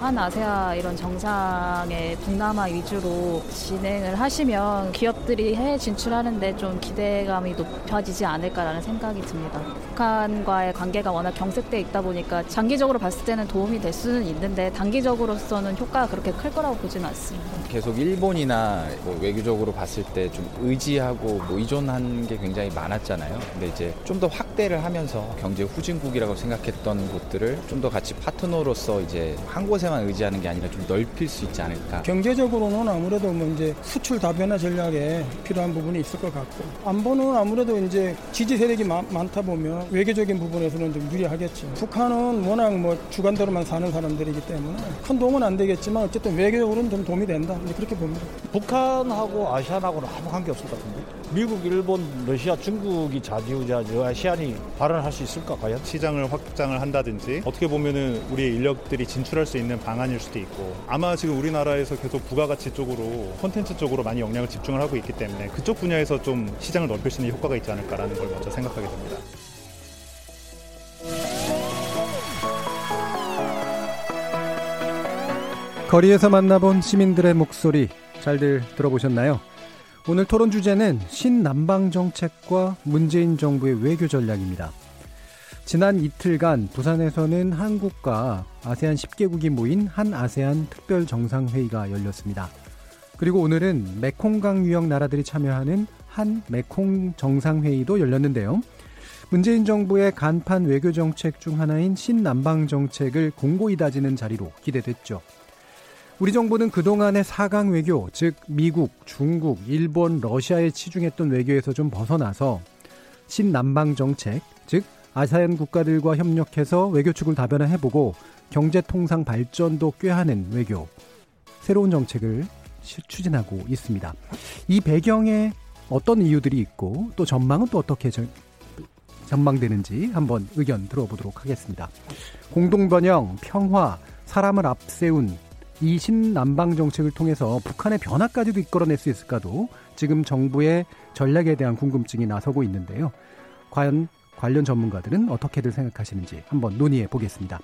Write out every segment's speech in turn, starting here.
한 아세아 이런 정상의 동남아 위주로 진행을 하시면 기업들이 해외 진출하는데 좀 기대감이 높아지지 않을까라는 생각이 듭니다. 북한과의 관계가 워낙 경색돼 있다 보니까 장기적으로 봤을 때는 도움이 될 수는 있는데 단기적으로서는 효과가 그렇게 클 거라고 보지는 않습니다. 계속 일본이나 뭐 외교적으로 봤을 때 좀 의지하고 뭐 의존한 게 굉장히 많았잖아요. 근데 이제 좀 더 확대를 하면서 경제 후진국이라고 생각했던 곳들을 좀 더 같이 파트너로서 이제 한 곳에 만 의지하는 게 아니라 좀 넓힐 수 있지 않을까. 경제적으로는 아무래도 뭐 이제 수출 다변화 전략에 필요한 부분이 있을 것 같고 안보는 아무래도 이제 지지 세력이 많, 다 보면 외교적인 부분에서는 좀 유리하겠죠. 북한은 워낙 뭐 주관대로만 사는 사람들이기 때문에 큰 도움은 안 되겠지만 어쨌든 외교적으로는 좀 도움이 된다. 그렇게 봅니다. 북한하고 아시안하고는 아무 관계 없을 것 같은데. 미국, 일본, 러시아, 중국이 좌지우지하죠. 아시안이 발언할 수 있을까 과연? 시장을 확장을 한다든지 어떻게 보면은 우리의 인력들이 진출할 수 있는 방안일 수도 있고 아마 지금 우리나라에서 계속 부가가치 쪽으로 콘텐츠 쪽으로 많이 역량을 집중을 하고 있기 때문에 그쪽 분야에서 좀 시장을 넓힐 수 있는 효과가 있지 않을까라는 걸 먼저 생각하게 됩니다. 거리에서 만나본 시민들의 목소리 잘들 들어보셨나요? 오늘 토론 주제는 신남방 정책과 문재인 정부의 외교 전략입니다. 지난 이틀간 부산에서는 한국과 아세안 10개국이 모인 한 아세안 특별 정상회의가 열렸습니다. 그리고 오늘은 메콩강 유역 나라들이 참여하는 한 메콩 정상회의도 열렸는데요. 문재인 정부의 간판 외교 정책 중 하나인 신남방 정책을 공고히 다지는 자리로 기대됐죠. 우리 정부는 그동안의 사강 외교, 즉 미국, 중국, 일본, 러시아에 치중했던 외교에서 좀 벗어나서 신남방 정책, 즉 아세안 국가들과 협력해서 외교 축을 다변화해보고 경제 통상 발전도 꾀하는 외교, 새로운 정책을 추진하고 있습니다. 이 배경에 어떤 이유들이 있고 또 전망은 또 어떻게 전망되는지 한번 의견 들어보도록 하겠습니다. 공동번영, 평화, 사람을 앞세운 이 신남방 정책을 통해서 북한의 변화까지도 이끌어낼 수 있을까도 지금 정부의 전략에 대한 궁금증이 나서고 있는데요. 과연 관련 전문가들은 어떻게들 생각하시는지 한번 논의해 보겠습니다.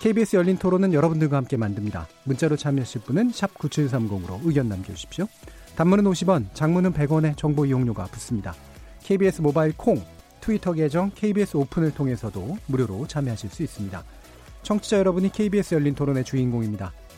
KBS 열린 토론은 여러분들과 함께 만듭니다. 문자로 참여하실 분은 9730으로 의견 남겨주십시오. 단문은 50원, 장문은 100원의 정보 이용료가 붙습니다. KBS 모바일 콩, 트위터 계정 KBS 오픈을 통해서도 무료로 참여하실 수 있습니다. 청취자 여러분이 KBS 열린 토론의 주인공입니다.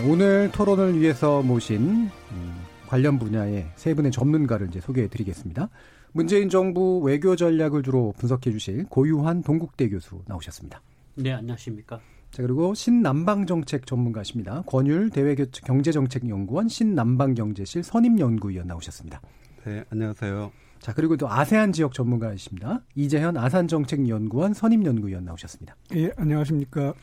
네, 오늘 토론을 위해서 모신 음, 관련 분야의 세 분의 전문가를 이제 소개해 드리겠습니다. 문재인 정부 외교 전략을 주로 분석해 주실 고유한 동국대 교수 나오셨습니다. 네, 안녕하십니까. 자, 그리고 신남방 정책 전문가십니다. 권율 대외경제정책연구원 신남방경제실 선임연구위원 나오셨습니다. 네, 안녕하세요. 자, 그리고 또 아세안 지역 전문가이십니다. 이재현 아산정책연구원 선임연구위원 나오셨습니다. 예, 안녕하십니까.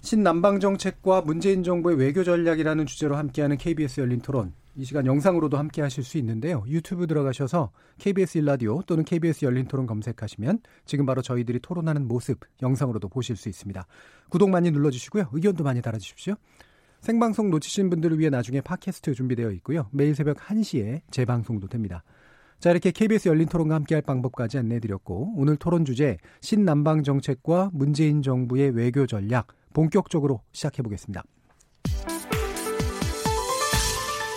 신남방 정책과 문재인 정부의 외교 전략이라는 주제로 함께하는 KBS 열린 토론. 이 시간 영상으로도 함께 하실 수 있는데요. 유튜브 들어가셔서 KBS 일라디오 또는 KBS 열린 토론 검색하시면 지금 바로 저희들이 토론하는 모습 영상으로도 보실 수 있습니다. 구독 많이 눌러주시고요. 의견도 많이 달아주십시오. 생방송 놓치신 분들을 위해 나중에 팟캐스트 준비되어 있고요. 매일 새벽 1시에 재방송도 됩니다. 자, 이렇게 KBS 열린 토론과 함께할 방법까지 안내해드렸고, 오늘 토론 주제, 신남방 정책과 문재인 정부의 외교 전략, 본격적으로 시작해 보겠습니다.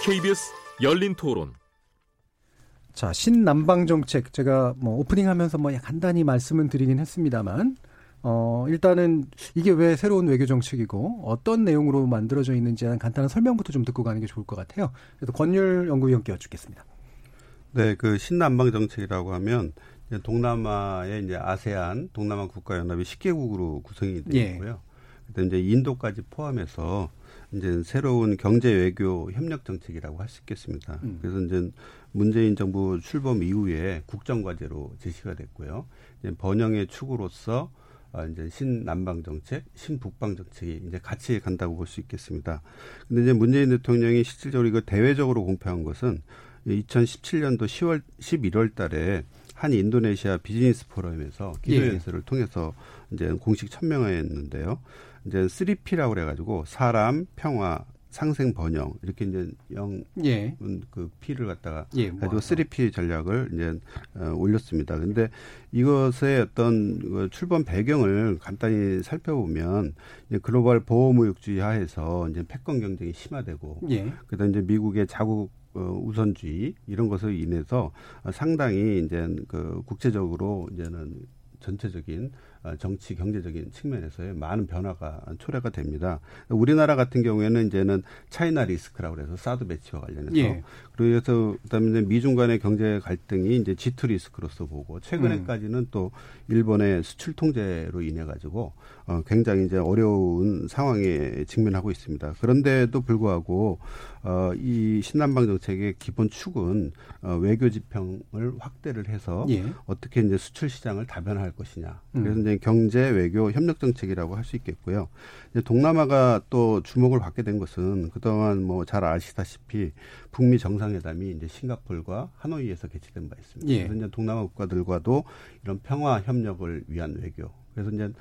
KBS 열린 토론. 자, 신남방 정책 제가 뭐 오프닝 하면서 뭐 간단히 말씀은 드리긴 했습니다만 어, 일단은 이게 왜 새로운 외교 정책이고 어떤 내용으로 만들어져 있는지 한 간단한 설명부터 좀 듣고 가는 게 좋을 것 같아요. 그래서 권율 연구위원께 여쭙겠습니다. 네, 그 신남방 정책이라고 하면 동남아의 이제 아세안, 동남아 국가 연합이 10개국으로 구성이 되어 예. 있고요. 예. 그다음 이제 인도까지 포함해서 이제 새로운 경제 외교 협력 정책이라고 할 수 있겠습니다. 음. 그래서 이제 문재인 정부 출범 이후에 국정 과제로 제시가 됐고요. 이제 번영의 축으로서 아, 이제 신남방 정책, 신북방 정책이 이제 같이 간다고 볼 수 있겠습니다. 근데 이제 문재인 대통령이 실질적으로 이거 대외적으로 공표한 것은 2017년도 10월 11월 달에 한 인도네시아 비즈니스 포럼에서 기조 연설을 예. 통해서 이제 공식 천명했는데요. 이제 3P라고 그래가지고 사람, 평화, 상생 번영 이렇게 이제 영 예. 그 P를 갖다가 예, 가지고 3P 전략을 이제 어, 올렸습니다. 근데 이것의 어떤 그 출범 배경을 간단히 살펴보면 이제 글로벌 보호무역주의 하에서 이제 패권 경쟁이 심화되고 예. 그다음 이제 미국의 자국 어, 우선주의 이런 것을 인해서 상당히 이제 그 국제적으로 이제는 전체적인 어, 정치 경제적인 측면에서의 많은 변화가 초래가 됩니다. 우리나라 같은 경우에는 이제는 차이나 리스크라고 해서 사드 배치와 관련해서 예. 그래서 그다음에 미중 간의 경제 갈등이 이제 G2 리스크로서 보고 최근에까지는 음. 또 일본의 수출 통제로 인해 가지고 어 굉장히 이제 어려운 상황에 직면하고 있습니다. 그런데도 불구하고 어 이 신남방 정책의 기본 축은 어 외교 지평을 확대를 해서 예. 어떻게 이제 수출 시장을 다변화할 것이냐. 그래서 음. 이제 경제 외교 협력 정책이라고 할 수 있겠고요. 이제 동남아가 또 주목을 받게 된 것은 그동안 뭐 잘 아시다시피 북미 정상회담이 이제 싱가폴과 하노이에서 개최된 바 있습니다. 예. 그래서 이제 동남아 국가들과도 이런 평화 협력을 위한 외교. 그래서 이제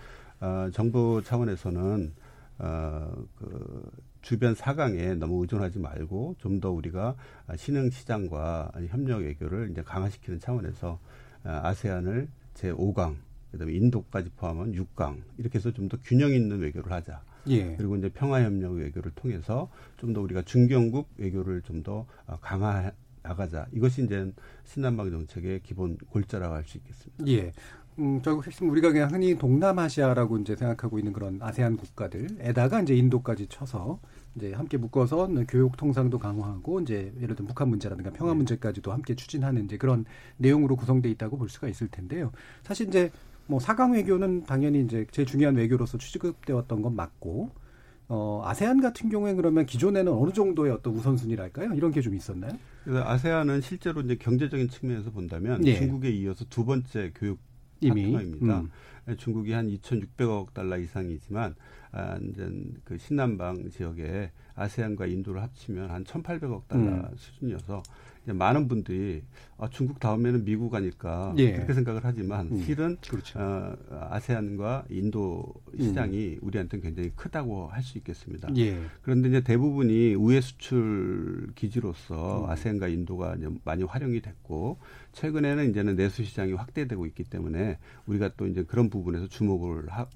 어, 정부 차원에서는 어, 그 주변 사강에 너무 의존하지 말고 좀 더 우리가 신흥 시장과 협력 외교를 이제 강화시키는 차원에서 어, 아세안을 제 5강 그다음에 인도까지 포함한 6강 이렇게 해서 좀 더 균형 있는 외교를 하자. 예. 그리고 이제 평화협력 외교를 통해서 좀 더 우리가 중견국 외교를 좀 더 강화 나가자. 이것이 이제 신남방 정책의 기본 골자라고 할 수 있겠습니다. 예. 음, 결국 핵심 우리가 그냥 흔히 동남아시아라고 이제 생각하고 있는 그런 아세안 국가들에다가 이제 인도까지 쳐서 이제 함께 묶어서 교육 통상도 강화하고 이제 예를 들어 북한 문제라든가 평화 네. 문제까지도 함께 추진하는 이제 그런 내용으로 구성돼 있다고 볼 수가 있을 텐데요. 사실 이제 뭐 사강 외교는 당연히 이제 제일 중요한 외교로서 취급되었던 건 맞고 어, 아세안 같은 경우에 그러면 기존에는 어느 정도의 어떤 우선순위랄까요? 이런 게 좀 있었나요? 그래서 아세안은 실제로 이제 경제적인 측면에서 본다면 예. 중국에 이어서 두 번째 교육 파트너입니다. 음. 중국이 한 2,600억 달러 이상이지만 아, 이제 그 신남방 지역에 아세안과 인도를 합치면 한 1,800억 달러 음. 수준이어서 많은 분들이 아, 중국 다음에는 미국 아닐까 예. 그렇게 생각을 하지만 음. 실은 그렇죠. 어, 아세안과 인도 시장이 음. 우리한테는 굉장히 크다고 할 수 있겠습니다. 예. 그런데 이제 대부분이 우회 수출 기지로서 음. 아세안과 인도가 많이 활용이 됐고 최근에는 이제는 내수 시장이 확대되고 있기 때문에 우리가 또 이제 그런 부분에서 주목을 하,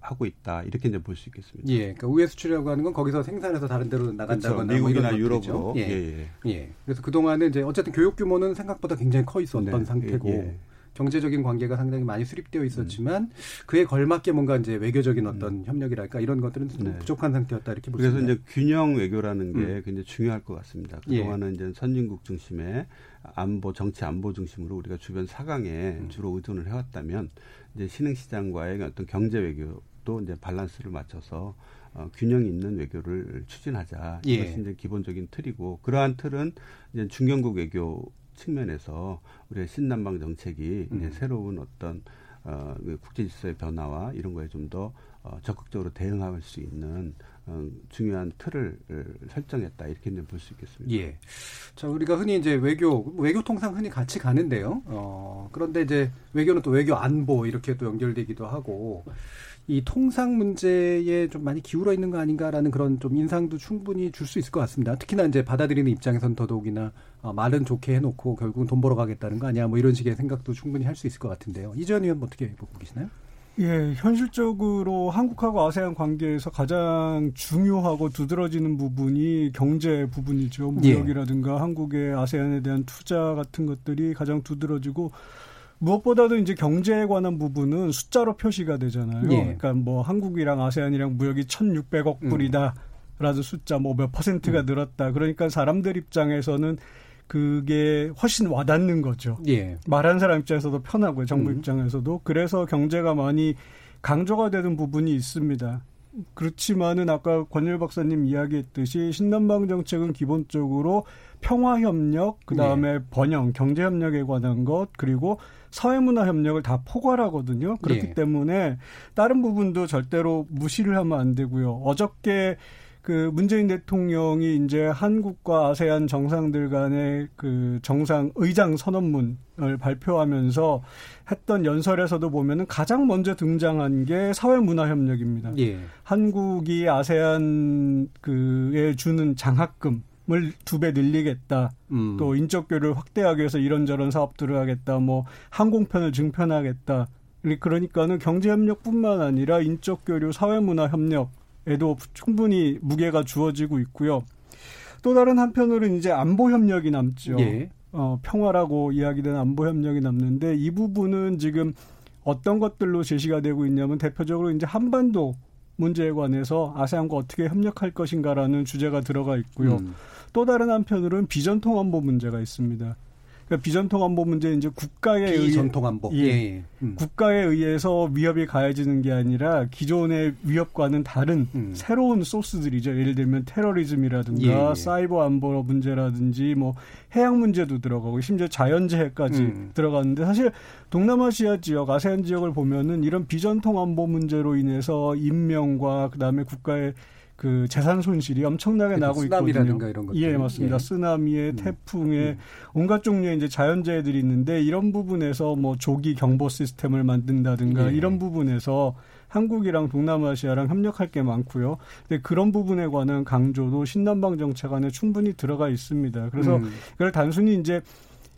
하고 있다 이렇게 이제 볼 수 있겠습니다. 예, 그러니까 우회 수출이라고 하는 건 거기서 생산해서 다른 데로 나간다거나 그렇죠. 미국이나 뭐 유럽으로. 예. 예, 예. 예. 그래서 그 동안은 이제 어쨌든 교육 규모는 생각보다 굉장히 커 있었던 네. 상태고 예. 경제적인 관계가 상당히 많이 수립되어 있었지만 음. 그에 걸맞게 뭔가 이제 외교적인 어떤 음. 협력이랄까 이런 것들은 네. 부족한 상태였다 이렇게 볼수 있습니다. 그래서 이제 균형 외교라는 게 음. 굉장히 중요할 것 같습니다. 그 동안은 예. 이제 선진국 중심의 안보 정치 안보 중심으로 우리가 주변 사강에 음. 주로 의존을 해왔다면 이제 신흥 시장과의 어떤 경제 외교도 이제 밸런스를 맞춰서 어, 균형 있는 외교를 추진하자. 예. 이것이 이제 기본적인 틀이고 그러한 틀은 이제 중견국 외교 측면에서 우리의 신남방 정책이 음. 이제 새로운 어떤 어, 그 국제 질서의 변화와 이런 거에 좀더 어, 적극적으로 대응할 수 있는 어, 중요한 틀을 설정했다 이렇게 볼수 있겠습니다. 예. 자 우리가 흔히 이제 외교 외교 통상 흔히 같이 가는데요. 어, 그런데 이제 외교는 또 외교 안보 이렇게 또 연결되기도 하고 이 통상 문제에 좀 많이 기울어 있는 거 아닌가라는 그런 좀 인상도 충분히 줄 수 있을 것 같습니다. 특히나 이제 받아들이는 입장에선 더더욱이나 어, 말은 좋게 해놓고 결국은 돈 벌어 가겠다는 거 아니야 뭐 이런 식의 생각도 충분히 할 수 있을 것 같은데요. 이전 의원 어떻게 보고 계시나요? 예, 현실적으로 한국하고 아세안 관계에서 가장 중요하고 두드러지는 부분이 경제 부분이죠. 예. 무역이라든가 예. 한국의 아세안에 대한 투자 같은 것들이 가장 두드러지고 무엇보다도 이제 경제에 관한 부분은 숫자로 표시가 되잖아요. 예. 그러니까 뭐 한국이랑 아세안이랑 무역이 1,600억 음. 불이다. 라는 숫자 뭐 몇 퍼센트가 음. 늘었다. 그러니까 사람들 입장에서는 그게 훨씬 와닿는 거죠. 예. 말하는 사람 입장에서도 편하고요. 정부 음. 입장에서도. 그래서 경제가 많이 강조가 되는 부분이 있습니다. 그렇지만은 아까 권일 박사님 이야기했듯이 신남방 정책은 기본적으로 평화 협력, 그 다음에 네. 번영, 경제 협력에 관한 것 그리고 사회 문화 협력을 다 포괄하거든요. 그렇기 네. 때문에 다른 부분도 절대로 무시를 하면 안 되고요. 어저께 그 문재인 대통령이 이제 한국과 아세안 정상들 간의 그 정상 의장 선언문을 발표하면서 했던 연설에서도 보면은 가장 먼저 등장한 게 사회문화 협력입니다. 예. 한국이 아세안 그에 주는 장학금 을 두 배 늘리겠다. 음. 또 인적 교류를 확대하기 위해서 이런저런 사업들을 하겠다. 뭐 항공편을 증편하겠다. 그러니까는 경제 협력뿐만 아니라 인적 교류, 사회 문화 협력 에도 충분히 무게가 주어지고 있고요. 또 다른 한편으로는 이제 안보 협력이 남죠. 예. 어, 평화라고 이야기된 안보 협력이 남는데 이 부분은 지금 어떤 것들로 제시가 되고 있냐면 대표적으로 이제 한반도 문제에 관해서 아세안과 어떻게 협력할 것인가라는 주제가 들어가 있고요. 음. 또 다른 한편으로는 비전통안보 문제가 있습니다. 그러니까 비전통안보 문제 이제 국가에 비전통안보 예, 예. 음. 국가에 의해서 위협이 가해지는 게 아니라 기존의 위협과는 다른 음. 새로운 소스들이죠. 예를 들면 테러리즘이라든가 예, 예. 사이버 안보 문제라든지 뭐 해양 문제도 들어가고 심지어 자연재해까지 음. 들어가는데 사실 동남아시아 지역 아세안 지역을 보면은 이런 비전통안보 문제로 인해서 인명과 그다음에 국가의 그 재산 손실이 엄청나게 나고 있거든요. 이런 것들. 예, 맞습니다. 예. 쓰나미에 음. 태풍에 음. 온갖 종류의 이제 자연재해들이 있는데 이런 부분에서 뭐 조기 경보 시스템을 만든다든가 예. 이런 부분에서 한국이랑 동남아시아랑 협력할 게 많고요. 근데 그런 부분에 관한 강조도 신남방 정책 안에 충분히 들어가 있습니다. 그래서 음. 이걸 단순히 이제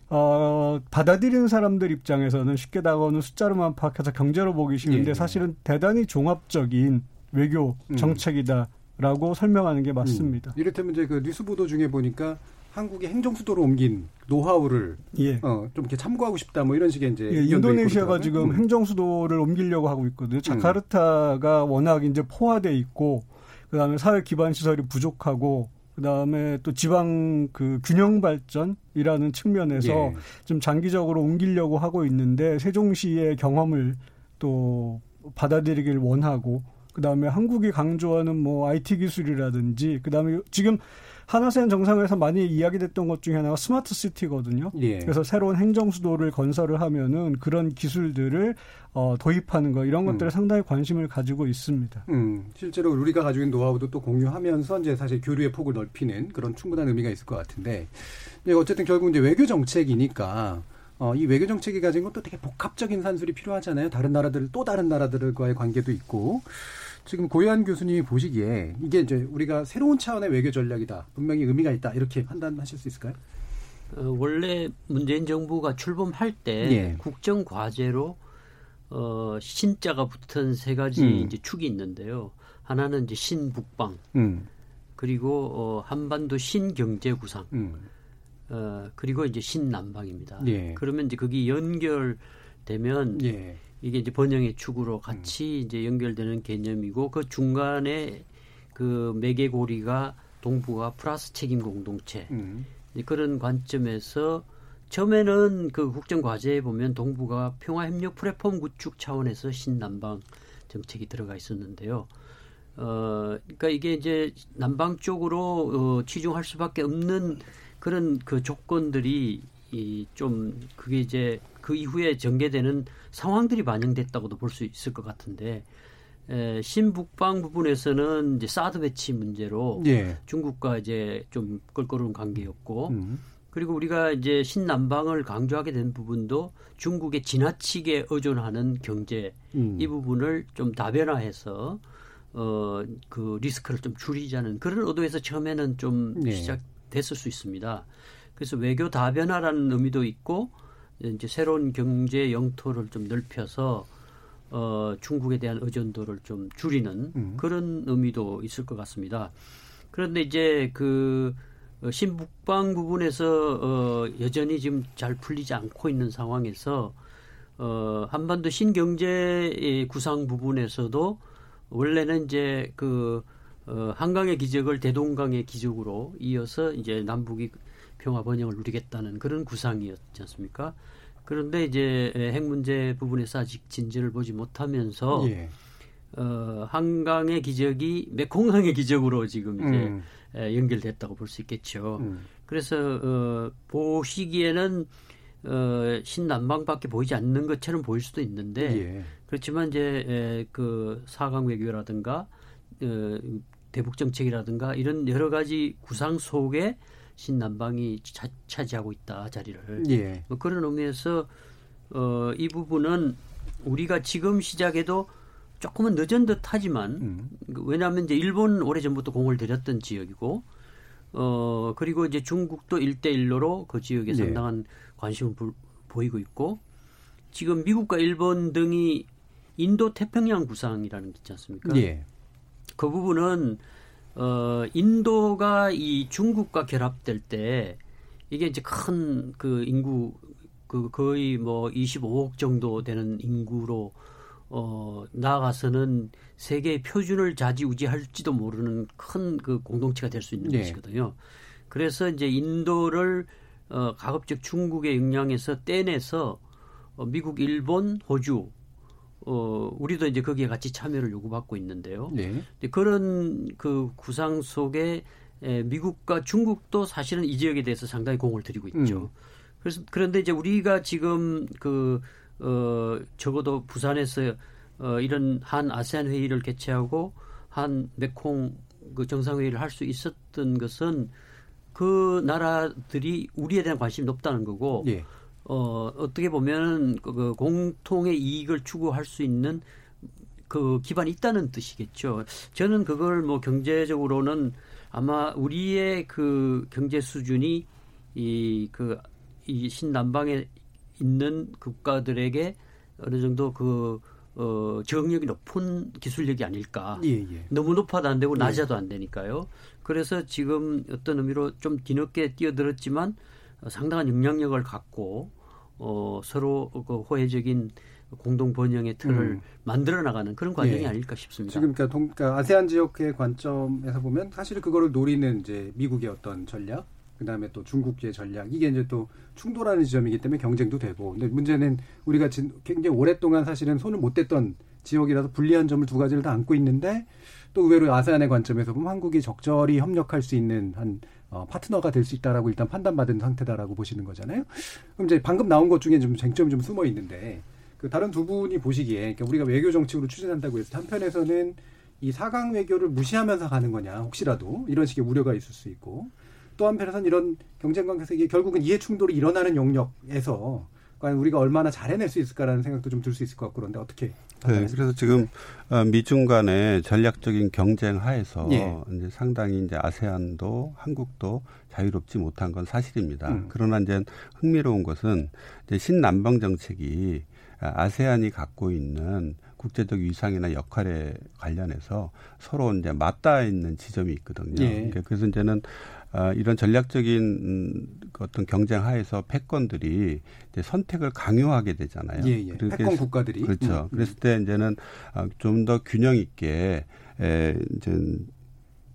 어, 받아들이는 사람들 입장에서는 쉽게 다가오는 숫자로만 파악해서 경제로 보기 쉬운데 예. 사실은 대단히 종합적인 외교 음. 정책이다. 라고 설명하는 게 맞습니다. 음. 이를테면 이제 그 뉴스 보도 중에 보니까 한국의 행정 수도로 옮긴 노하우를 예. 어, 좀 이렇게 참고하고 싶다 뭐 이런 식의 이제 예, 인도네시아가 지금 음. 행정 수도를 옮기려고 하고 있거든요. 음. 자카르타가 음. 워낙 이제 포화돼 있고 그다음에 사회 기반 시설이 부족하고 그다음에 또 지방 그 균형 발전이라는 측면에서 예. 좀 장기적으로 옮기려고 하고 있는데 세종시의 경험을 또 받아들이길 원하고 그다음에 한국이 강조하는 뭐 IT 기술이라든지 그다음에 지금 하나세안 정상에서 많이 이야기됐던 것 중에 하나가 스마트 시티거든요. 예. 그래서 새로운 행정 수도를 건설을 하면은 그런 기술들을 어, 도입하는 거 이런 것들에 음. 상당히 관심을 가지고 있습니다. 음, 실제로 우리가 가지고 있는 노하우도 또 공유하면서 이제 사실 교류의 폭을 넓히는 그런 충분한 의미가 있을 것 같은데 어쨌든 결국 이제 외교 정책이니까 어, 이 외교 정책이 가진 것도 되게 복합적인 산술이 필요하잖아요. 다른 나라들 또 다른 나라들과의 관계도 있고. 지금 고현 교수님이 보시기에 이게 이제 우리가 새로운 차원의 외교 전략이다. 분명히 의미가 있다. 이렇게 판단하실 수 있을까요? 어, 원래 문재인 정부가 출범할 때 예. 국정 과제로 어, 신자가 붙은 세 가지 음. 이제 축이 있는데요. 하나는 이제 신북방, 음. 그리고 어, 한반도 신경제 구상, 음. 어, 그리고 이제 신남방입니다. 예. 그러면 이제 그게 연결되면 예. 이게 이제 번영의 축으로 같이 음. 이제 연결되는 개념이고 그 중간에 그 매개고리가 동북아 플러스 책임 공동체 음. 그런 관점에서 처음에는 그 국정 과제에 보면 동북아 평화 협력 플랫폼 구축 차원에서 신남방 정책이 들어가 있었는데요. 어, 그러니까 이게 이제 남방 쪽으로 어, 치중할 수밖에 없는 그런 그 조건들이 이 좀 그게 이제 그 이후에 전개되는 상황들이 반영됐다고도 볼 수 있을 것 같은데 에, 신북방 부분에서는 이제 사드 배치 문제로 예. 중국과 이제 좀 껄끄러운 관계였고 음. 그리고 우리가 이제 신남방을 강조하게 된 부분도 중국에 지나치게 의존하는 경제 음. 이 부분을 좀 다변화해서 어 그 리스크를 좀 줄이자는 그런 의도에서 처음에는 좀 네. 시작됐을 수 있습니다. 그래서 외교 다변화라는 의미도 있고 이제 새로운 경제 영토를 좀 넓혀서 어, 중국에 대한 의존도를 좀 줄이는 음. 그런 의미도 있을 것 같습니다. 그런데 이제 그 어, 신북방 부분에서 어, 여전히 지금 잘 풀리지 않고 있는 상황에서 어, 한반도 신경제 구상 부분에서도 원래는 이제 그 어, 한강의 기적을 대동강의 기적으로 이어서 이제 남북이 평화 번영을 누리겠다는 그런 구상이었지 않습니까? 그런데 이제 핵 문제 부분에서 아직 진전을 보지 못하면서 예. 어, 한강의 기적이 메콩강의 기적으로 지금 이제 음. 연결됐다고 볼 수 있겠죠. 음. 그래서 어, 보시기에는 어, 신남방밖에 보이지 않는 것처럼 보일 수도 있는데 예. 그렇지만 이제 에, 그 사강 외교라든가 어, 대북 정책이라든가 이런 여러 가지 구상 속에 신남방이 차, 차지하고 있다 자리를 예. 뭐 그런 의미에서 어, 이 부분은 우리가 지금 시작해도 조금은 늦은 듯 하지만 음. 그 왜냐하면 이제 일본 오래 전부터 공을 들였던 지역이고 어 그리고 이제 중국도 일대일로로 그 지역에 예. 상당한 관심을 부, 보이고 있고 지금 미국과 일본 등이 인도 태평양 구상이라는 게 있지 않습니까? 예. 그 부분은 어 인도가 이 중국과 결합될 때 이게 이제 큰 그 인구 그 거의 뭐 25억 정도 되는 인구로 어, 나아가서는 세계의 표준을 좌지우지할지도 모르는 큰 그 공동체가 될 수 있는 네. 것이거든요. 그래서 이제 인도를 어, 가급적 중국의 영향에서 떼내서 어, 미국, 일본, 호주, 어, 우리도 이제 거기에 같이 참여를 요구받고 있는데요. 네. 그런 그 구상 속에 에, 미국과 중국도 사실은 이 지역에 대해서 상당히 공을 들이고 있죠. 음. 그래서 그런데 이제 우리가 지금 그 어, 적어도 부산에서 어, 이런 한 아세안 회의를 개최하고 한 메콩 그 정상회의를 할 수 있었던 것은 그 나라들이 우리에 대한 관심이 높다는 거고 예. 어, 어떻게 보면 그, 그 공통의 이익을 추구할 수 있는 그 기반이 있다는 뜻이겠죠. 저는 그걸 뭐 경제적으로는 아마 우리의 그 경제 수준이 이 그 이 신남방에 있는 국가들에게 어느 정도 그 어, 저력이 높은 기술력이 아닐까. 예, 예. 너무 높아도 안 되고 예. 낮아도 안 되니까요. 그래서 지금 어떤 의미로 좀 뒤늦게 뛰어들었지만 상당한 영향력을 갖고 어, 서로 그 호혜적인 공동 번영의 틀을 음. 만들어 나가는 그런 과정이 예. 아닐까 싶습니다. 지금 그러니까, 동, 그러니까 아세안 지역의 관점에서 보면 사실 그거를 노리는 이제 미국의 어떤 전략 그다음에 또 중국의 전략 이게 이제 또 충돌하는 지점이기 때문에 경쟁도 되고 근데 문제는 우리가 진, 굉장히 오랫동안 사실은 손을 못 댔던 지역이라서 불리한 점을 두 가지를 다 안고 있는데 또 의외로 아세안의 관점에서 보면 한국이 적절히 협력할 수 있는 한 어, 파트너가 될 수 있다라고 일단 판단받은 상태다라고 보시는 거잖아요. 그럼 이제 방금 나온 것 중에 좀 쟁점이 좀 숨어 있는데 그 다른 두 분이 보시기에 그러니까 우리가 외교 정책으로 추진한다고 해서 한편에서는 이 사강 외교를 무시하면서 가는 거냐 혹시라도 이런 식의 우려가 있을 수 있고 또 한편에서는 이런 경쟁 관계에서 이게 결국은 이해 충돌이 일어나는 영역에서 과연 우리가 얼마나 잘 해낼 수 있을까라는 생각도 좀 들 수 있을 것 같고 그런데 어떻게? 네, 그래서 지금 어, 미중 간의 전략적인 경쟁 하에서 예. 이제 상당히 이제 아세안도 한국도 자유롭지 못한 건 사실입니다. 음. 그러나 이제 흥미로운 것은 이제 신남방 정책이 아세안이 갖고 있는 국제적 위상이나 역할에 관련해서 서로 이제 맞닿아 있는 지점이 있거든요. 예. 그러니까 그래서 이제는 아, 이런 전략적인 음, 그 어떤 경쟁 하에서 패권들이 이제 선택을 강요하게 되잖아요. 예, 예. 패권 국가들이 그렇죠. 음. 그랬을 때 이제는 아, 좀더 균형 있게 에, 이제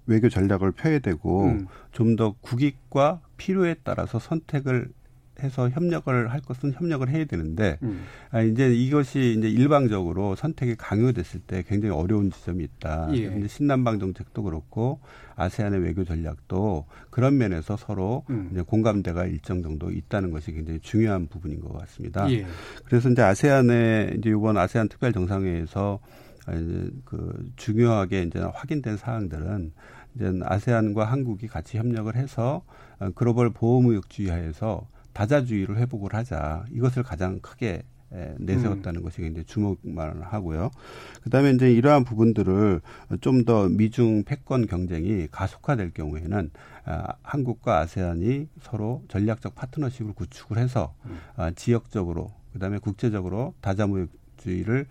외교 전략을 펴야 되고 음. 좀더 국익과 필요에 따라서 선택을 해서 협력을 할 것은 협력을 해야 되는데 음. 아, 이제 이것이 이제 일방적으로 선택이 강요됐을 때 굉장히 어려운 지점이 있다. 예. 신남방 정책도 그렇고 아세안의 외교 전략도 그런 면에서 서로 음. 이제 공감대가 일정 정도 있다는 것이 굉장히 중요한 부분인 것 같습니다. 예. 그래서 이제 아세안의 이제 이번 아세안 특별 정상회에서 이제 그 중요하게 이제 확인된 사항들은 이제 아세안과 한국이 같이 협력을 해서 어, 글로벌 보호무역주의 하에서 다자주의를 회복을 하자. 이것을 가장 크게 내세웠다는 음. 것이 굉장히 주목만 하고요. 그다음에 이제 이러한 부분들을 좀 더 미중 패권 경쟁이 가속화될 경우에는 아, 한국과 아세안이 서로 전략적 파트너십을 구축을 해서 음. 아, 지역적으로 그다음에 국제적으로 다자무역주의를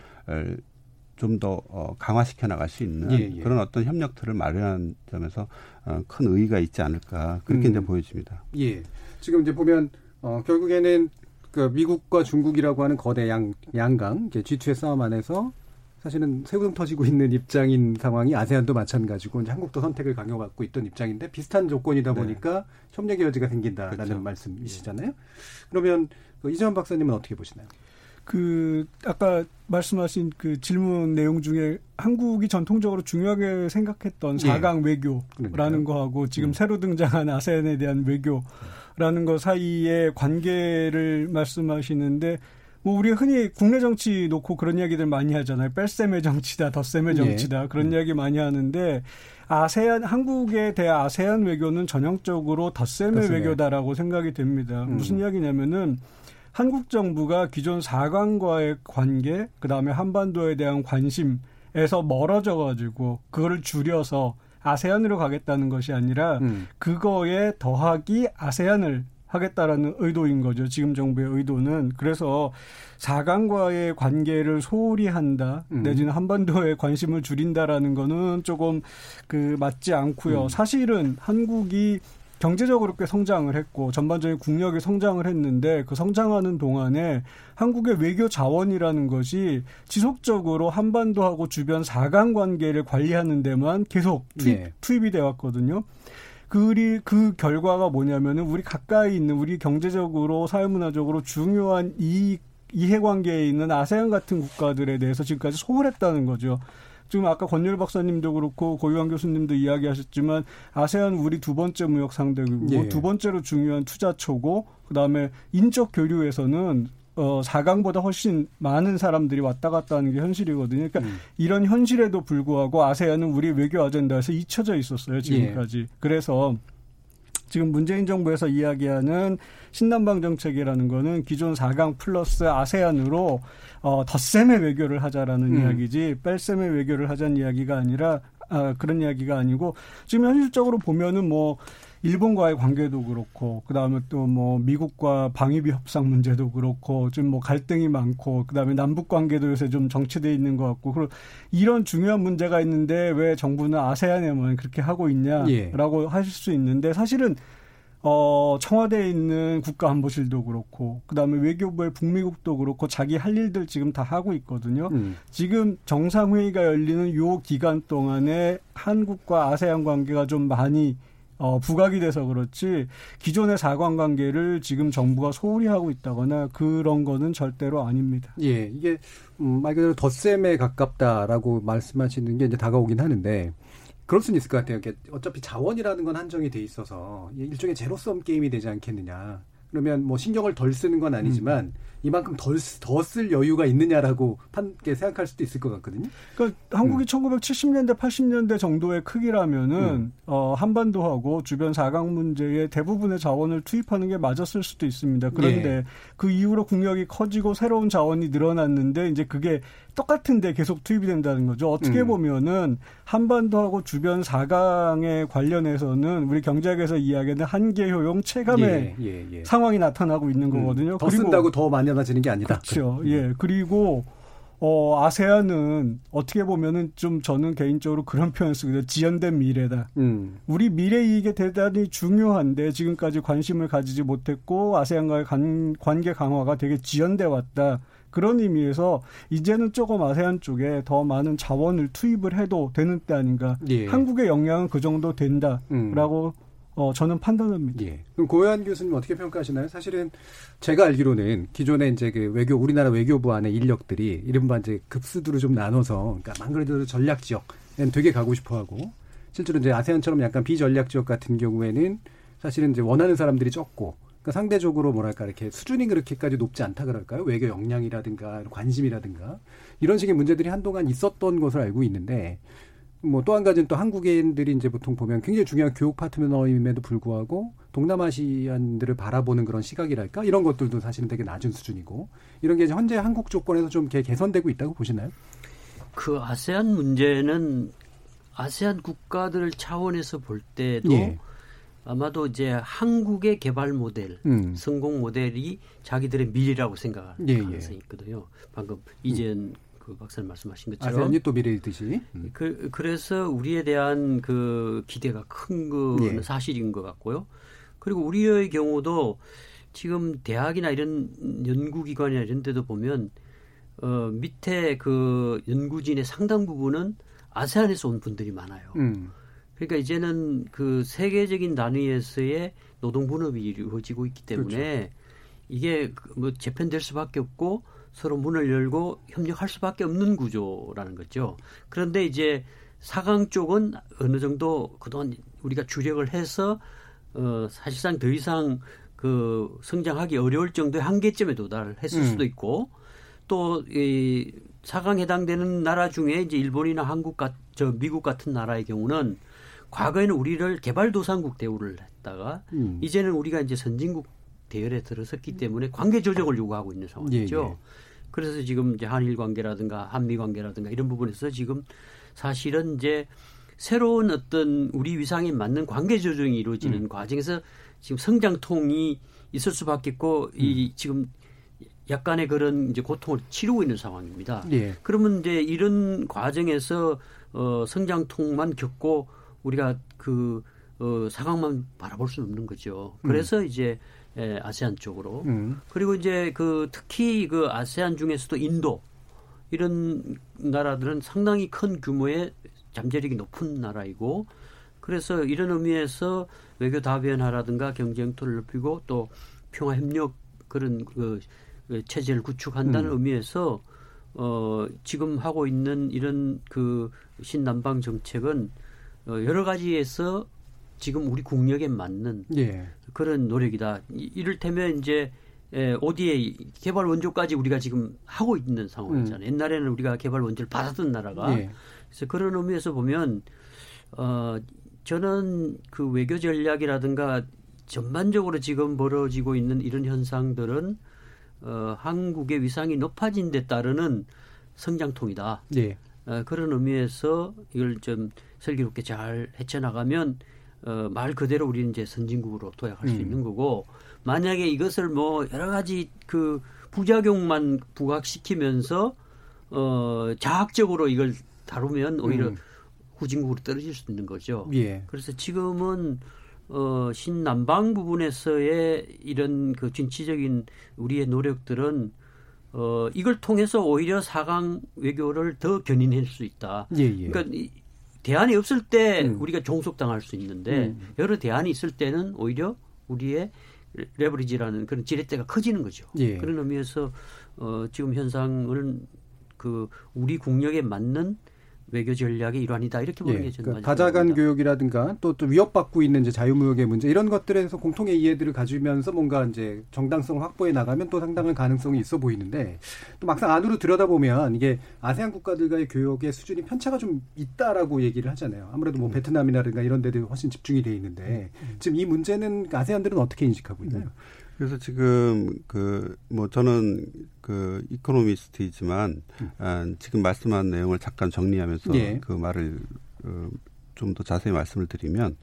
좀더 어, 강화시켜 나갈 수 있는 예, 예. 그런 어떤 협력틀을 마련한 점에서 어, 큰 의의가 있지 않을까 그렇게 음. 이제 보여집니다. 예. 지금 이제 보면 어, 결국에는 그 미국과 중국이라고 하는 거대 양, 양강, G2의 싸움 안에서 사실은 세금 터지고 있는 입장인 상황이 아세안도 마찬가지고 이제 한국도 선택을 강요받고 있던 입장인데 비슷한 조건이다 네. 보니까 네. 협력의 여지가 생긴다라는 그렇죠. 말씀이시잖아요. 그러면 그 이재원 박사님은 어떻게 보시나요? 그 아까 말씀하신 그 질문 내용 중에 한국이 전통적으로 중요하게 생각했던 예. 4강 외교라는 거하고 지금 음. 새로 등장한 아세안에 대한 외교 라는 거 사이의 관계를 말씀하시는데 뭐 우리 흔히 국내 정치 놓고 그런 이야기들 많이 하잖아요. 뺄셈의 정치다, 덧셈의 예. 정치다. 예. 그런 음. 이야기 많이 하는데 아세안 한국에 대한 아세안 외교는 전형적으로 덧셈의 덧셈의. 외교다라고 생각이 됩니다. 음. 무슨 이야기냐면은 한국 정부가 기존 사관과의 관계, 그 다음에 한반도에 대한 관심에서 멀어져 가지고 그거를 줄여서 아세안으로 가겠다는 것이 아니라 음. 그거에 더하기 아세안을 하겠다라는 의도인 거죠. 지금 정부의 의도는. 그래서 사강과의 관계를 소홀히 한다, 음. 내지는 한반도에 관심을 줄인다라는 거는 조금 그 맞지 않고요. 음. 사실은 한국이 경제적으로 꽤 성장을 했고 전반적인 국력이 성장을 했는데 그 성장하는 동안에 한국의 외교 자원이라는 것이 지속적으로 한반도하고 주변 사강 관계를 관리하는 데만 계속 투입, 네. 투입이 돼 왔거든요. 그리 그 결과가 뭐냐면은 우리 가까이 있는 우리 경제적으로 사회문화적으로 중요한 이 이해관계에 있는 아세안 같은 국가들에 대해서 지금까지 소홀했다는 거죠. 지금 아까 권율 박사님도 그렇고 고유환 교수님도 이야기하셨지만 아세안 우리 두 번째 무역 상대국이고 예. 두 번째로 중요한 투자처고 그다음에 인적 교류에서는 어, 4강보다 훨씬 많은 사람들이 왔다 갔다 하는 게 현실이거든요. 그러니까 음. 이런 현실에도 불구하고 아세안은 우리 외교 아젠다에서 잊혀져 있었어요, 지금까지. 예. 그래서 지금 문재인 정부에서 이야기하는 신남방 정책이라는 거는 기존 4강 플러스 아세안으로 어, 덧셈의 외교를 하자라는 음. 이야기지 뺄셈의 외교를 하자는 이야기가 아니라 아, 그런 이야기가 아니고 지금 현실적으로 보면은 뭐 일본과의 관계도 그렇고 그다음에 또 뭐 미국과 방위비 협상 문제도 그렇고 좀 뭐 갈등이 많고 그다음에 남북 관계도 요새 좀 정체돼 있는 것 같고 그리고 이런 중요한 문제가 있는데 왜 정부는 아세안에만 그렇게 하고 있냐라고 예. 하실 수 있는데 사실은 어, 청와대에 있는 국가안보실도 그렇고, 그 다음에 외교부의 북미국도 그렇고, 자기 할 일들 지금 다 하고 있거든요. 음. 지금 정상회의가 열리는 요 기간 동안에 한국과 아세안 관계가 좀 많이 어, 부각이 돼서 그렇지 기존의 사관 관계를 지금 정부가 소홀히 하고 있다거나 그런 거는 절대로 아닙니다. 예, 이게 음, 말 그대로 덧셈에 가깝다라고 말씀하시는 게 이제 다가오긴 하는데 그럴 수는 있을 것 같아요. 어차피 자원이라는 건 한정이 돼 있어서 일종의 제로섬 게임이 되지 않겠느냐. 그러면 뭐 신경을 덜 쓰는 건 아니지만 음. 이만큼 덜쓸 여유가 있느냐라고 판, 생각할 수도 있을 것 같거든요. 그러니까 한국이 음. 1970년대, 80년대 정도의 크기라면은 음. 어, 한반도하고 주변 사강 문제에 대부분의 자원을 투입하는 게 맞았을 수도 있습니다. 그런데 네. 그 이후로 국력이 커지고 새로운 자원이 늘어났는데 이제 그게 똑같은데 계속 투입이 된다는 거죠. 어떻게 음. 보면은 한반도하고 주변 사강에 관련해서는 우리 경제학에서 이야기하는 한계 효용 체감의 예, 예, 예. 상황이 나타나고 있는 음. 거거든요. 더 쓴다고 더 많이 하나지는 게 아니다. 그렇죠. 예. 그리고 어, 아세안은 어떻게 보면은 좀 저는 개인적으로 그런 표현 쓰거든요. 지연된 미래다. 음. 우리 미래 이익에 대단히 중요한데 지금까지 관심을 가지지 못했고 아세안과의 관, 관계 강화가 되게 지연돼 왔다. 그런 의미에서 이제는 조금 아세안 쪽에 더 많은 자원을 투입을 해도 되는 때 아닌가. 예. 한국의 역량은 그 정도 된다라고 음. 어, 저는 판단합니다. 예. 그럼 고현 교수님 어떻게 평가하시나요? 사실은 제가 알기로는 기존에 이제 그 외교, 우리나라 외교부 안에 인력들이 이른바 이제 급수두로 좀 나눠서, 그러니까 만 그래도 전략 지역엔 되게 가고 싶어 하고, 실제로 이제 아세안처럼 약간 비전략 지역 같은 경우에는 사실은 이제 원하는 사람들이 적고, 그러니까 상대적으로 뭐랄까 이렇게 수준이 그렇게까지 높지 않다 그럴까요? 외교 역량이라든가 관심이라든가 이런 식의 문제들이 한동안 있었던 것을 알고 있는데 뭐 또 한 가지는 또 한국인들이 이제 보통 보면 굉장히 중요한 교육 파트너임에도 불구하고 동남아시안들을 바라보는 그런 시각이랄까 이런 것들도 사실은 되게 낮은 수준이고 이런 게 현재 한국 조건에서 좀 개선되고 있다고 보시나요? 그 아세안 문제는 아세안 국가들 차원에서 볼 때도 예. 아마도 이제 한국의 개발 모델, 음. 성공 모델이 자기들의 미래라고 생각할 예, 예. 가능성이 있거든요. 방금 음. 이젠 그 박사님 말씀하신 것처럼 아세안이 또 미래듯이 음. 그, 그래서 우리에 대한 그 기대가 큰 거는 예. 사실인 것 같고요. 그리고 우리의 경우도 지금 대학이나 이런 연구기관이나 이런 데도 보면 어, 밑에 그 연구진의 상당 부분은 아세안에서 온 분들이 많아요. 음. 그러니까 이제는 그 세계적인 단위에서의 노동 분업이 이루어지고 있기 때문에 그렇죠. 이게 그뭐 재편될 수밖에 없고 서로 문을 열고 협력할 수밖에 없는 구조라는 거죠. 그런데 이제 사강 쪽은 어느 정도 그동안 우리가 주력을 해서 어 사실상 더 이상 그 성장하기 어려울 정도의 한계점에 도달했을 음. 수도 있고 또이 사강 해당되는 나라 중에 이제 일본이나 한국 같, 저 미국 같은 나라의 경우는 과거에는 우리를 개발도상국 대우를 했다가 음. 이제는 우리가 이제 선진국 대열에 들어섰기 때문에 관계 조정을 요구하고 있는 상황이죠. 예, 예. 그래서 지금 이제 한일 관계라든가 한미 관계라든가 이런 부분에서 지금 사실은 이제 새로운 어떤 우리 위상에 맞는 관계 조정이 이루어지는 음. 과정에서 지금 성장통이 있을 수밖에 없고 음. 이 지금 약간의 그런 이제 고통을 치르고 있는 상황입니다. 예. 그러면 이제 이런 과정에서 어 성장통만 겪고 우리가 그 어, 상황만 바라볼 수는 없는 거죠. 그래서 음. 이제 에, 아세안 쪽으로 음. 그리고 이제 그 특히 그 아세안 중에서도 인도 이런 나라들은 상당히 큰 규모의 잠재력이 높은 나라이고 그래서 이런 의미에서 외교 다변화라든가 경쟁토를 높이고 또 평화 협력 그런 그 체제를 구축한다는 음. 의미에서 어 지금 하고 있는 이런 그 신남방 정책은 어, 여러 가지에서 지금 우리 국력에 맞는 예. 그런 노력이다. 이를테면 이제 에, ODA 개발 원조까지 우리가 지금 하고 있는 상황이잖아요. 음. 옛날에는 우리가 개발 원조를 받았던 나라가 예. 그래서 그런 의미에서 보면 어 저는 그 외교 전략이라든가 전반적으로 지금 벌어지고 있는 이런 현상들은 어 한국의 위상이 높아진 데 따르는 성장통이다. 예. 어, 그런 의미에서 이걸 좀 슬기롭게 잘 헤쳐나가면 어, 말 그대로 우리는 이제 선진국으로 도약할 수 음. 있는 거고 만약에 이것을 뭐 여러 가지 그 부작용만 부각시키면서 어, 자학적으로 이걸 다루면 오히려 음. 후진국으로 떨어질 수 있는 거죠. 예. 그래서 지금은 어, 신남방 부분에서의 이런 그 진취적인 우리의 노력들은 어, 이걸 통해서 오히려 사강 외교를 더 견인할 수 있다. 예, 예. 그러니까 대안이 없을 때 음. 우리가 종속당할 수 있는데 음. 여러 대안이 있을 때는 오히려 우리의 레버리지라는 그런 지렛대가 커지는 거죠. 예. 그런 의미에서 어, 지금 현상을 그 우리 국력에 맞는 외교 전략의 일환이다 이렇게 보는 예, 게 저는 그러니까 다자간 교육이라든가 또, 또 위협받고 있는 이제 자유무역의 문제 이런 것들에서 공통의 이해들을 가지면서 뭔가 이제 정당성을 확보해 나가면 또 상당한 가능성이 있어 보이는데 또 막상 안으로 들여다보면 이게 아세안 국가들과의 교역의 수준이 편차가 좀 있다라고 얘기를 하잖아요. 아무래도 뭐 음. 베트남이라든가 이런 데들 훨씬 집중이 돼 있는데 음. 지금 이 문제는 아세안들은 어떻게 인식하고 있나요? 음. 그래서 지금 그 뭐 저는 그 이코노미스트이지만 음. 아, 지금 말씀한 내용을 잠깐 정리하면서 예. 그 말을 어, 좀더 자세히 말씀을 드리면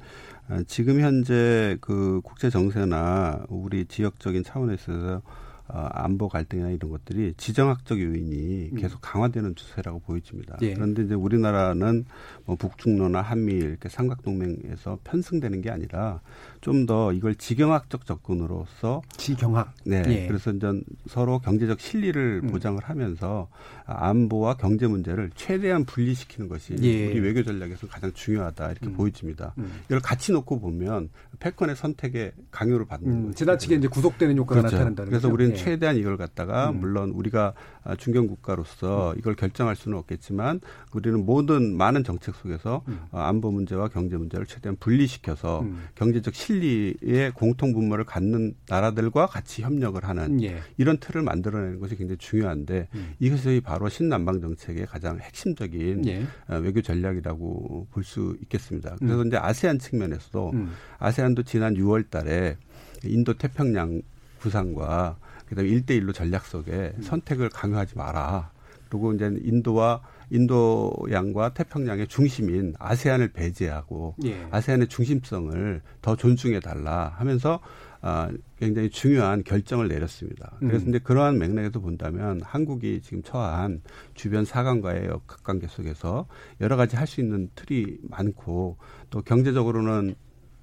아, 지금 현재 그 국제 정세나 우리 지역적인 차원에서 어, 안보 갈등이나 이런 것들이 지정학적 요인이 음. 계속 강화되는 추세라고 보여집니다. 예. 그런데 이제 우리나라는 뭐 북중로나 한미일 이렇게 삼각동맹에서 편승되는 게 아니라 좀 더 이걸 지경학적 접근으로서 지경학 네 예. 그래서 이제 서로 경제적 실리를 음. 보장을 하면서 안보와 경제 문제를 최대한 분리시키는 것이 예. 우리 외교 전략에서 가장 중요하다 이렇게 음. 보여집니다. 음. 이걸 같이 놓고 보면 패권의 선택에 강요를 받는 음. 지나치게 이제 구속되는 효과가 그렇죠. 나타난다는 그래서 거죠. 우리는 예. 최대한 이걸 갖다가 음. 물론 우리가 중견 국가로서 이걸 결정할 수는 없겠지만 우리는 모든 많은 정책 속에서 음. 어, 안보 문제와 경제 문제를 최대한 분리시켜서 음. 경제적 실리의 공통 분모를 갖는 나라들과 같이 협력을 하는 예. 이런 틀을 만들어내는 것이 굉장히 중요한데 음. 이것이 바로 신남방 정책의 가장 핵심적인 예. 어, 외교 전략이라고 볼 수 있겠습니다. 그래서 음. 이제 아세안 측면에서도 음. 아세안도 지난 6월 달에 인도 태평양 구상과 그다음에 일대일로 전략 속에 음. 선택을 강요하지 마라. 그리고 이제 인도와 인도양과 태평양의 중심인 아세안을 배제하고 예. 아세안의 중심성을 더 존중해 달라 하면서 아, 굉장히 중요한 결정을 내렸습니다. 그래서 음. 이제 그러한 맥락에서 본다면 한국이 지금 처한 주변 사강과의 역학관계 속에서 여러 가지 할 수 있는 틀이 많고 또 경제적으로는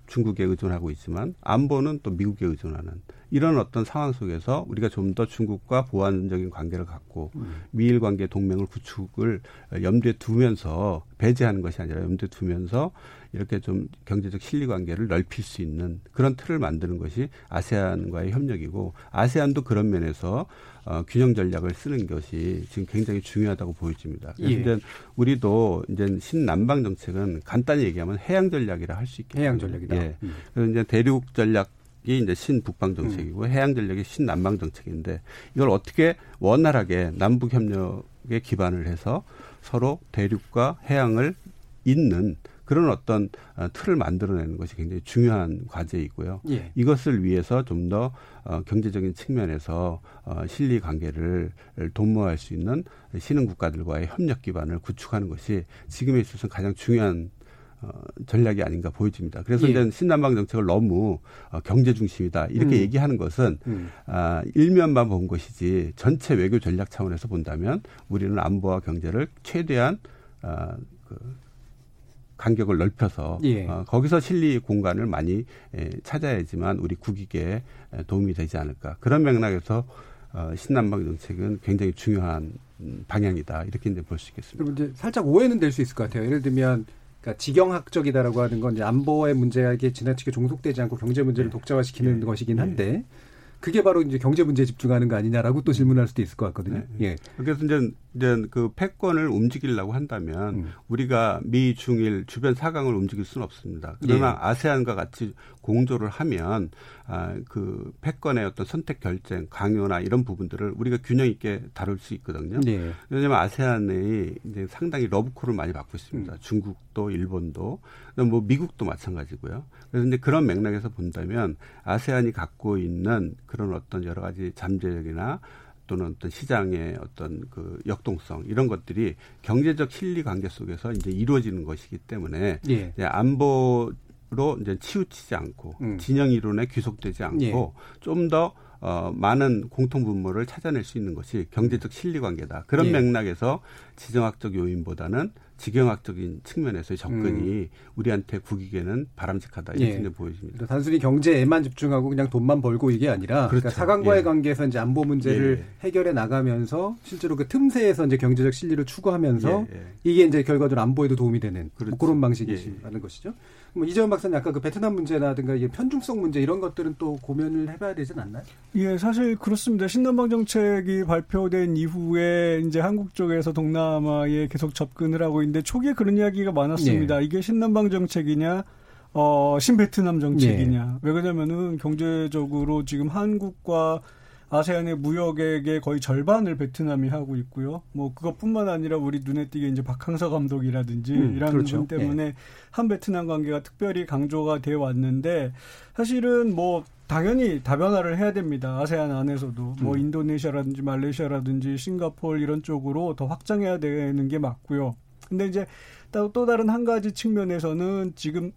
중국에 의존하고 있지만 안보는 또 미국에 의존하는 이런 어떤 상황 속에서 우리가 좀 더 중국과 보완적인 관계를 갖고 음. 미일 관계 동맹을 구축을 염두에 두면서 배제하는 것이 아니라 염두에 두면서 이렇게 좀 경제적 실리 관계를 넓힐 수 있는 그런 틀을 만드는 것이 아세안과의 협력이고 아세안도 그런 면에서 어, 균형 전략을 쓰는 것이 지금 굉장히 중요하다고 보여집니다. 그래서 예. 이제 우리도 이제 신남방 정책은 간단히 얘기하면 해양 전략이라 할 수 있겠죠. 해양 전략이다. 예. 음. 그래서 이제 대륙 전략 이 이제 신북방 정책이고 음. 해양 전략이 신남방 정책인데 이걸 어떻게 원활하게 남북 협력에 기반을 해서 서로 대륙과 해양을 잇는 그런 어떤 어, 틀을 만들어내는 것이 굉장히 중요한 과제이고요. 예. 이것을 위해서 좀더 어, 경제적인 측면에서 어, 실리 관계를 도모할 수 있는 신흥 국가들과의 협력 기반을 구축하는 것이 지금에 있어서 가장 중요한 어, 전략이 아닌가 보여집니다. 그래서 예. 이제 신남방 정책을 너무 어, 경제 중심이다 이렇게 음. 얘기하는 것은 음. 아, 일면만 본 것이지 전체 외교 전략 차원에서 본다면 우리는 안보와 경제를 최대한 아, 그 간격을 넓혀서 예. 어, 거기서 실리 공간을 많이 에, 찾아야지만 우리 국익에 도움이 되지 않을까 그런 맥락에서 어, 신남방 정책은 굉장히 중요한 음, 방향이다 이렇게 이제 볼 수 있겠습니다. 그럼 이제 살짝 오해는 될 수 있을 것 같아요. 예를 들면 그러니까 지경학적이다라고 하는 건 이제 안보의 문제에게 지나치게 종속되지 않고 경제 문제를 네. 독자화시키는 네. 것이긴 한데 네. 그게 바로 이제 경제 문제에 집중하는 거 아니냐라고 또 질문할 수도 있을 것 같거든요. 네. 예. 그래서 이제, 이제 그 패권을 움직이려고 한다면 음. 우리가 미, 중일 주변 사강을 움직일 수는 없습니다. 그러나 예. 아세안과 같이 공조를 하면 아, 그 패권의 어떤 선택 결정, 강요나 이런 부분들을 우리가 균형 있게 다룰 수 있거든요. 예. 왜냐하면 아세안이 이제 상당히 러브콜을 많이 받고 있습니다. 음. 중국도, 일본도, 뭐 미국도 마찬가지고요. 그래서 이제 그런 맥락에서 본다면 아세안이 갖고 있는 그런 어떤 여러 가지 잠재력이나 또는 어떤 시장의 어떤 그 역동성 이런 것들이 경제적 실리 관계 속에서 이제 이루어지는 것이기 때문에 예. 이제 안보로 이제 치우치지 않고 음. 진영 이론에 귀속되지 않고 예. 좀더 어, 많은 공통 분모를 찾아낼 수 있는 것이 경제적 실리 관계다. 그런 예. 맥락에서 지정학적 요인보다는 지경학적인 측면에서의 접근이 음. 우리한테 국익에는 바람직하다 이렇게 예. 보여집니다. 단순히 경제에만 집중하고 그냥 돈만 벌고 이게 아니라 그러니까 그렇죠. 그러니까 사강과의 예. 관계에서 이제 안보 문제를 예. 해결해 나가면서 실제로 그 틈새에서 이제 경제적 실리를 추구하면서 예, 예. 이게 이제 결과적으로 안보에도 도움이 되는 뭐 그렇죠. 뭐 그런 방식이라는 것이죠. 뭐 이재원 박사님 아까 그 베트남 문제라든가 이게 편중성 문제 이런 것들은 또 고민을 해봐야 되진 않나요? 예, 사실 그렇습니다. 신남방 정책이 발표된 이후에 이제 한국 쪽에서 동남아에 계속 접근을 하고 있는데 초기에 그런 이야기가 많았습니다. 예. 이게 신남방 정책이냐? 어, 신베트남 정책이냐. 예. 왜 그러냐면은 경제적으로 지금 한국과 아세안의 무역액의 거의 절반을 베트남이 하고 있고요. 뭐 그것뿐만 아니라 우리 눈에 띄게 이제 박항서 감독이라든지 음, 이런 그렇죠. 분 때문에 예. 한 베트남 관계가 특별히 강조가 되어 왔는데 사실은 뭐 당연히 다변화를 해야 됩니다. 아세안 안에서도 뭐 음. 인도네시아라든지 말레이시아라든지 싱가폴 이런 쪽으로 더 확장해야 되는 게 맞고요. 근데 이제 또, 또 다른 한 가지 측면에서는 지금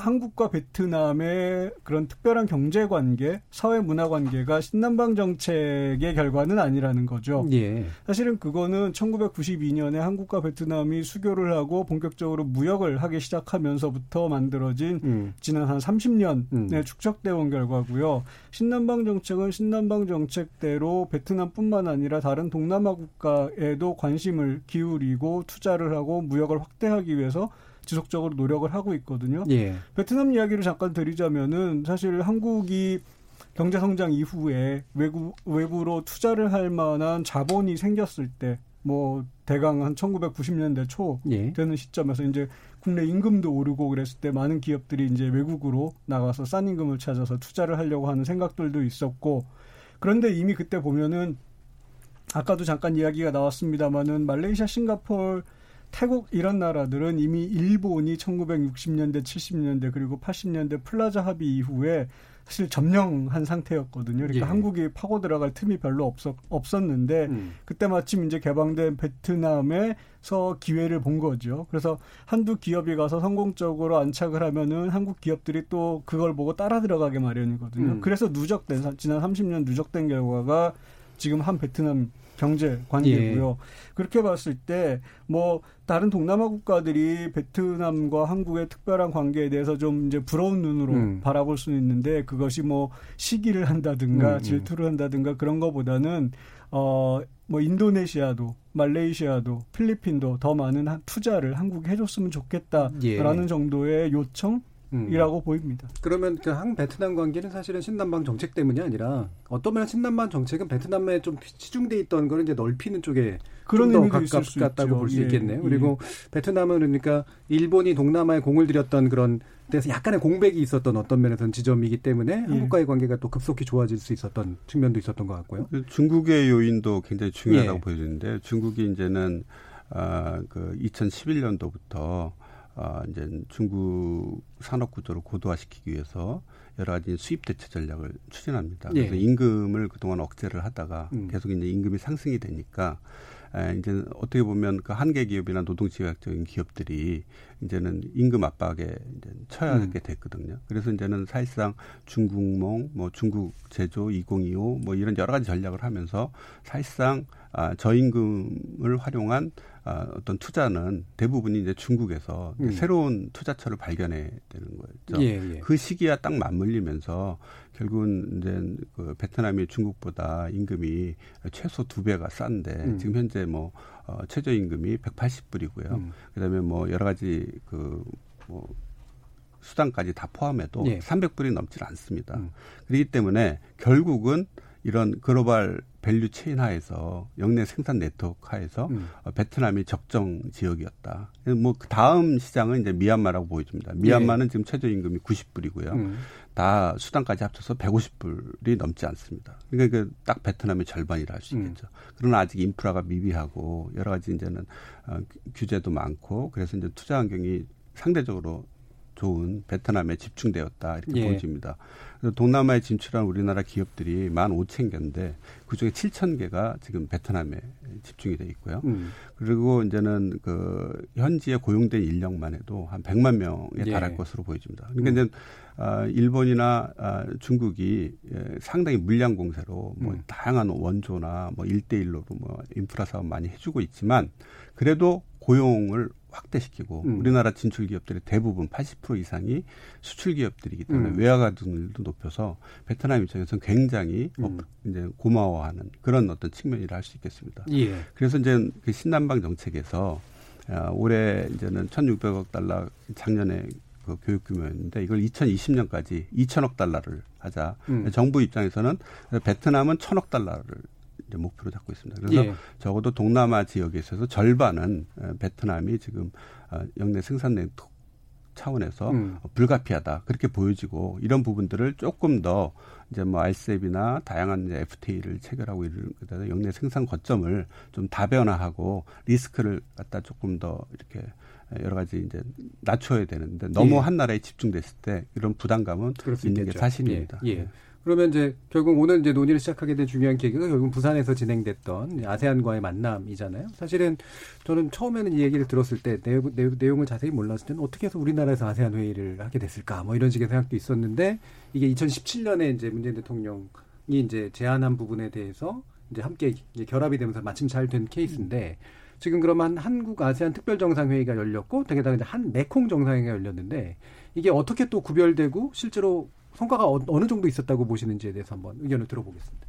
한국과 베트남의 그런 특별한 경제 관계, 사회 문화 관계가 신남방 정책의 결과는 아니라는 거죠. 예. 사실은 그거는 1992년에 한국과 베트남이 수교를 하고 본격적으로 무역을 하기 시작하면서부터 만들어진 음. 지난 한 30년에 음. 축적돼 온 결과고요. 신남방 정책은 신남방 정책대로 베트남뿐만 아니라 다른 동남아 국가에도 관심을 기울이고 투자를 하고 무역을 확대하기 위해서 지속적으로 노력을 하고 있거든요. 예. 베트남 이야기를 잠깐 드리자면은 사실 한국이 경제 성장 이후에 외국 외부로 투자를 할 만한 자본이 생겼을 때 뭐 대강 한 1990년대 초 예. 되는 시점에서 이제 국내 임금도 오르고 그랬을 때 많은 기업들이 이제 외국으로 나가서 싼 임금을 찾아서 투자를 하려고 하는 생각들도 있었고 그런데 이미 그때 보면은 아까도 잠깐 이야기가 나왔습니다마는 말레이시아, 싱가폴 태국 이런 나라들은 이미 일본이 1960년대, 70년대 그리고 80년대 플라자 합의 이후에 사실 점령한 상태였거든요. 그러니까 예. 한국이 파고 들어갈 틈이 별로 없었, 없었는데 음. 그때 마침 이제 개방된 베트남에서 기회를 본 거죠. 그래서 한두 기업이 가서 성공적으로 안착을 하면은 한국 기업들이 또 그걸 보고 따라 들어가게 마련이거든요. 음. 그래서 누적된 지난 30년 누적된 결과가 지금 한 베트남 경제 관계고요. 예. 그렇게 봤을 때 뭐 다른 동남아 국가들이 베트남과 한국의 특별한 관계에 대해서 좀 이제 부러운 눈으로 음. 바라볼 수는 있는데 그것이 뭐 시기를 한다든가 음, 음. 질투를 한다든가 그런 거보다는 어 뭐 인도네시아도 말레이시아도 필리핀도 더 많은 투자를 한국에 해줬으면 좋겠다라는 예. 정도의 요청 이라고 음. 보입니다. 그러면 그한 베트남 관계는 사실은 신남방 정책 때문이 아니라 어떤 면에 신남방 정책은 베트남에 좀 치중돼 있던 거를 이제 넓히는 쪽에 그런 더 가깝다고 볼 수 있겠네요. 예. 그리고 베트남은 그러니까 일본이 동남아에 공을 들였던 그런 데서 약간의 공백이 있었던 어떤 면에서는 지점이기 때문에 예. 한국과의 관계가 또 급속히 좋아질 수 있었던 측면도 있었던 것 같고요. 중국의 요인도 굉장히 중요하다고 예. 보여지는데 중국이 이제는 아, 그 2011년도부터 아, 이제 중국 산업 구조를 고도화시키기 위해서 여러 가지 수입 대체 전략을 추진합니다. 예. 그래서 임금을 그동안 억제를 하다가 음. 계속 이제 임금이 상승이 되니까 에, 이제 어떻게 보면 그 한계 기업이나 노동지각적인 기업들이 이제는 임금 압박에 이제 처하게 음. 됐거든요. 그래서 이제는 사실상 중국몽, 뭐 중국 제조 2025, 뭐 이런 여러 가지 전략을 하면서 사실상 아, 저임금을 활용한 아, 어떤 투자는 대부분이 이제 중국에서 음. 새로운 투자처를 발견해야 되는 거죠. 예, 예. 그 시기와 딱 맞물리면서 결국은 이제 그 베트남이 중국보다 임금이 최소 두 배가 싼데 음. 지금 현재 뭐 어, 최저 임금이 180불이고요. 음. 그다음에 뭐 여러 가지 그뭐 수당까지 다 포함해도 예. 300불이 넘질 않습니다. 음. 그렇기 때문에 결국은 이런 global value chain 하에서 역내 생산 네트워크 하에서 음. 어, 베트남이 적정 지역이었다. 뭐 그 다음 시장은 이제 미얀마라고 보여집니다. 미얀마는 예. 지금 최저임금이 90불이고요. 음. 다 수당까지 합쳐서 150불이 넘지 않습니다. 그러니까 딱 베트남의 절반이라 할 수 있겠죠. 음. 그러나 아직 인프라가 미비하고 여러 가지 이제는 어, 규제도 많고 그래서 이제 투자 환경이 상대적으로 좋은 베트남에 집중되었다 이렇게 예. 보여집니다. 그래서 동남아에 진출한 우리나라 기업들이 만 오천 개인데 그중에 칠천 개가 지금 베트남에 집중이 돼 있고요. 음. 그리고 이제는 그 현지에 고용된 인력만 해도 한 백만 명에 예. 달할 것으로 보여집니다. 그러니까 음. 이제 아, 일본이나 아, 중국이 예, 상당히 물량 공세로 뭐 음. 다양한 원조나 뭐 일대일로로 뭐 인프라 사업 많이 해주고 있지만 그래도 고용을 확대시키고 음. 우리나라 진출 기업들의 대부분 80% 이상이 수출 기업들이기 때문에 음. 외화가 등률도 높여서 베트남 입장에서는 굉장히 음. 이제 고마워하는 그런 어떤 측면이라 할 수 있겠습니다. 예. 그래서 이제 그 신남방 정책에서 아, 올해 이제는 1,600억 달러 작년에 그 교육 규모였는데 이걸 2020년까지 2천억 달러를 하자. 음. 정부 입장에서는 베트남은 1,000억 달러를 목표로 잡고 있습니다. 그래서 예. 적어도 동남아 지역에 있어서 절반은 어, 베트남이 지금 어, 영내 생산 네트워크 차원에서 음. 불가피하다 그렇게 보여지고 이런 부분들을 조금 더 이제 뭐 RCEP이나 다양한 이제 FTA를 체결하고 이런 그다음에 영내 생산 거점을 좀 다변화하고 리스크를 갖다 조금 더 이렇게 여러 가지 이제 낮춰야 되는데 너무 예. 한 나라에 집중됐을 때 이런 부담감은 있는 게 사실입니다. 예. 예. 그러면 이제 결국 오늘 이제 논의를 시작하게 된 중요한 계기가 결국 부산에서 진행됐던 아세안과의 만남이잖아요. 사실은 저는 처음에는 이 얘기를 들었을 때 내용, 내용을 자세히 몰랐을 때는 어떻게 해서 우리나라에서 아세안 회의를 하게 됐을까 뭐 이런 식의 생각도 있었는데 이게 2017년에 이제 문재인 대통령이 이제 제안한 부분에 대해서 이제 함께 이제 결합이 되면서 마침 잘 된 케이스인데 지금 그러면 한국 아세안 특별 정상회의가 열렸고 되게다가 이제 한 메콩 정상회의가 열렸는데 이게 어떻게 또 구별되고 실제로 성과가 어, 느 정도 있었다고 보시는지에 대해서 한번 의견을 들어보겠습니다.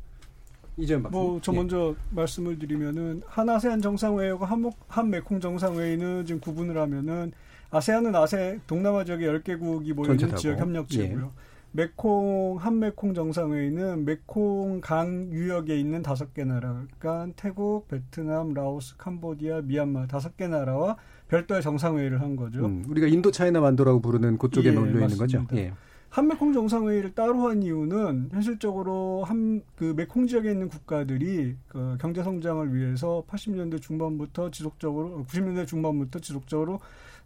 이재현 박사. 뭐저 예. 먼저 말씀을 드리면은 한 아세안 정상회의와 한, 한 메콩 정상회의는 지금 구분을 하면은 아세안은 아세 동남아 지역의 10개국이 모여 있는 지역 협력체고요. 예. 메콩 한메콩 정상회의는 메콩 강 유역에 있는 다섯 개 나라, 그러니까 태국, 베트남, 라오스, 캄보디아, 미얀마 다섯 개 나라와 별도의 정상회의를 한 거죠. 음, 우리가 인도 차이나 만도라고 부르는 그쪽에 예, 몰려 있는 거죠. 예. 한메콩 정상회의를 따로 한 이유는 현실적으로 한 그 메콩 지역에 있는 국가들이 그 경제 성장을 위해서 80년대 중반부터 지속적으로 90년대 중반부터 지속적으로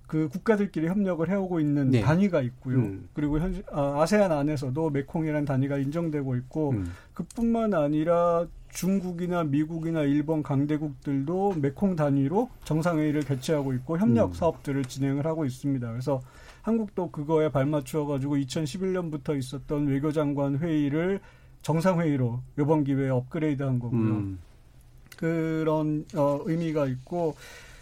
그 국가들끼리 협력을 해오고 있는 네. 단위가 있고요. 음. 그리고 현 아, 아세안 안에서도 메콩이라는 단위가 인정되고 있고 음. 그뿐만 아니라 중국이나 미국이나 일본 강대국들도 메콩 단위로 정상회의를 개최하고 있고 협력 음. 사업들을 진행을 하고 있습니다. 그래서 한국도 그거에 발맞추어 가지고 2011년부터 있었던 외교장관 회의를 정상회의로 이번 기회에 업그레이드한 거고요. 음. 그런 어, 의미가 있고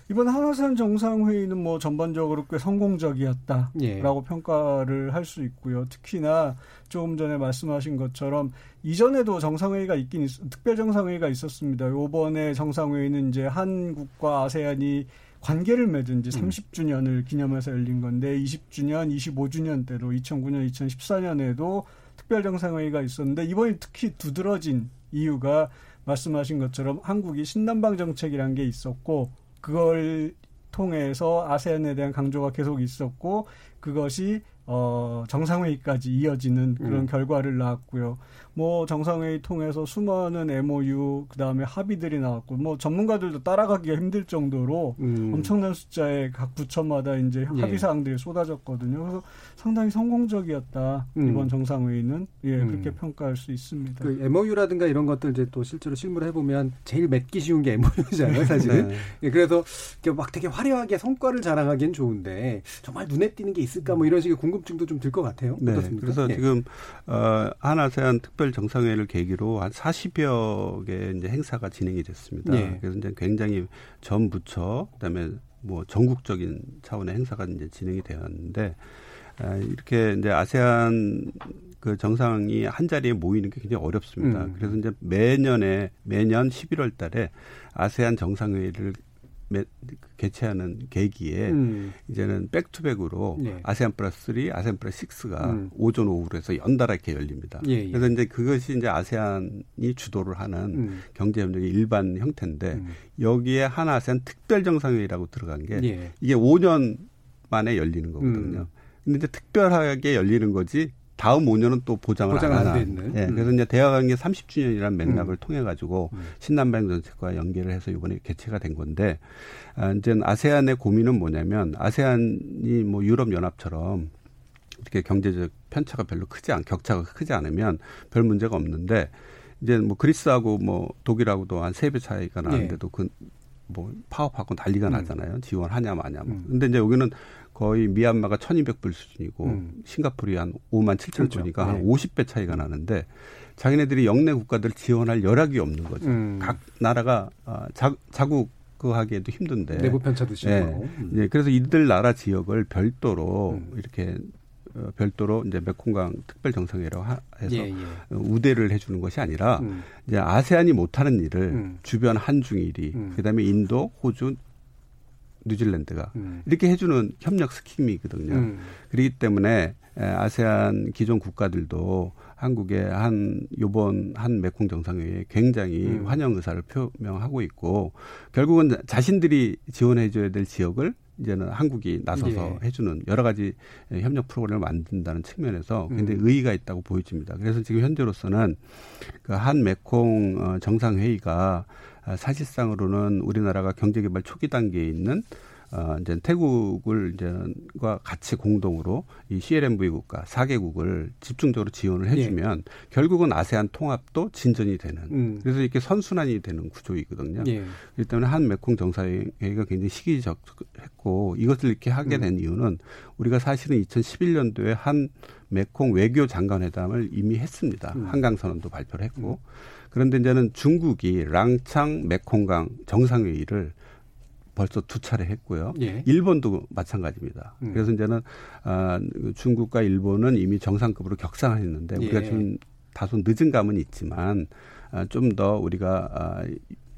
이번 한화산 정상회의는 뭐 전반적으로 꽤 성공적이었다라고 예. 평가를 할 수 있고요. 특히나 조금 전에 말씀하신 것처럼 이전에도 정상회의가 있긴 있, 특별 정상회의가 있었습니다. 요번에 정상회의는 이제 한국과 아세안이 관계를 맺은 이제 30주년을 음. 기념해서 열린 건데 20주년, 25주년 때도 2009년, 2014년에도 특별 정상회의가 있었는데 이번에 특히 두드러진 이유가 말씀하신 것처럼 한국이 신남방 정책이란 게 있었고 그걸 통해서 아세안에 대한 강조가 계속 있었고 그것이 어, 정상회의까지 이어지는 그런 음. 결과를 낳았고요. 뭐 정상회의 통해서 수많은 MOU 그다음에 합의들이 나왔고 뭐 전문가들도 따라가기가 힘들 정도로 음. 엄청난 숫자의 각 부처마다 이제 예. 합의 사항들이 쏟아졌거든요. 그래서 상당히 성공적이었다. 음. 이번 정상회의는 예, 음. 그렇게 평가할 수 있습니다. 그 MOU라든가 이런 것들 이제 또 실제로 실무를 해 보면 제일 맺기 쉬운 게 MOU잖아요, 사실은. 네. 예, 그래서 막 되게 화려하게 성과를 자랑하기엔 좋은데 정말 눈에 띄는 게 있을까 뭐 이런 식의 궁금증도 좀 들 것 같아요. 네. 어떻습니까? 그래서 예. 지금 어, 한아세안 특별 정상회의를 계기로 한 40여 개 이제 행사가 진행이 됐습니다. 예. 그래서 이제 굉장히 전 부처 그다음에 뭐 전국적인 차원의 행사가 이제 진행이 되었는데 아, 이렇게 이제 아세안 그 정상이 한 자리에 모이는 게 굉장히 어렵습니다. 음. 그래서 이제 매년에 매년 11월 달에 아세안 정상회의를 개최하는 계기에 음. 이제는 백투백으로 예. 아세안 플러스 3, 아세안 플러스 6가 음. 오전 오후로 해서 연달아 이렇게 열립니다. 예, 예. 그래서 이제 그것이 이제 아세안이 주도를 하는 음. 경제협력의 일반 형태인데 음. 여기에 한 아세안 특별 정상회의라고 들어간 게 예. 이게 5년 만에 열리는 거거든요. 음. 근데 이제 특별하게 열리는 거지 다음 5년은 또 보장을 보장 안 하는. 예, 음. 그래서 이제 대화관계 30주년이라는 맥락을 음. 통해 가지고 음. 신남방 정책과 연계를 해서 이번에 개최가 된 건데 아, 이제 아세안의 고민은 뭐냐면 아세안이 뭐 유럽 연합처럼 이렇게 경제적 편차가 별로 크지 않 격차가 크지 않으면 별 문제가 없는데 이제 뭐 그리스하고 뭐 독일하고도 한 세 배 차이가 나는데도 예. 그뭐 파업하고 난리가 음. 나잖아요. 지원하냐 마냐. 뭐. 음. 근데 이제 여기는 거의 미얀마가 1200불 수준이고 음. 싱가폴이 한 5만 7천 불이니까 그렇죠. 한 50배 차이가 나는데 자기네들이 영내 국가들 지원할 여력이 없는 거죠. 음. 각 나라가 아, 자, 자국 그 하기에도 힘든데 내부 편차도 심하고. 네. 음. 네. 그래서 이들 나라 지역을 별도로 음. 이렇게 어, 별도로 이제 메콩강 특별 정상회라고 해서 예, 예. 우대를 해주는 것이 아니라 음. 이제 아세안이 못하는 일을 음. 주변 한중일이 음. 그다음에 인도, 호주, 뉴질랜드가 음. 이렇게 해주는 협력 스킴이거든요. 음. 그렇기 때문에 아세안 기존 국가들도 한국의 한 요번 한 메콩 정상회의에 굉장히 음. 환영 의사를 표명하고 있고 결국은 자신들이 지원해 줘야 될 지역을 이제는 한국이 나서서 예. 해주는 여러 가지 협력 프로그램을 만든다는 측면에서 굉장히 음. 의의가 있다고 보여집니다. 그래서 지금 현재로서는 그 한 메콩 어, 정상회의가 아, 사실상으로는 우리나라가 경제개발 초기 단계에 있는 어, 이제 태국을 이제과 같이 공동으로 이 CLMV 국가 4개국을 집중적으로 지원을 해주면 예. 결국은 아세안 통합도 진전이 되는 음. 그래서 이렇게 선순환이 되는 구조이거든요. 예. 그렇기 때문에 한 메콩 정상회의가 굉장히 시기적했고 이것을 이렇게 하게 음. 된 음. 이유는 우리가 사실은 2011년도에 한 메콩 외교 장관회담을 이미 했습니다. 음. 한강 선언도 발표를 했고 음. 그런데 이제는 중국이 랑창 메콩강 정상회의를 벌써 두 차례 했고요. 예. 일본도 마찬가지입니다. 음. 그래서 이제는 아, 중국과 일본은 이미 정상급으로 격상했는데 우리가 예. 지금 다소 늦은 감은 있지만 아, 좀 더 우리가 아,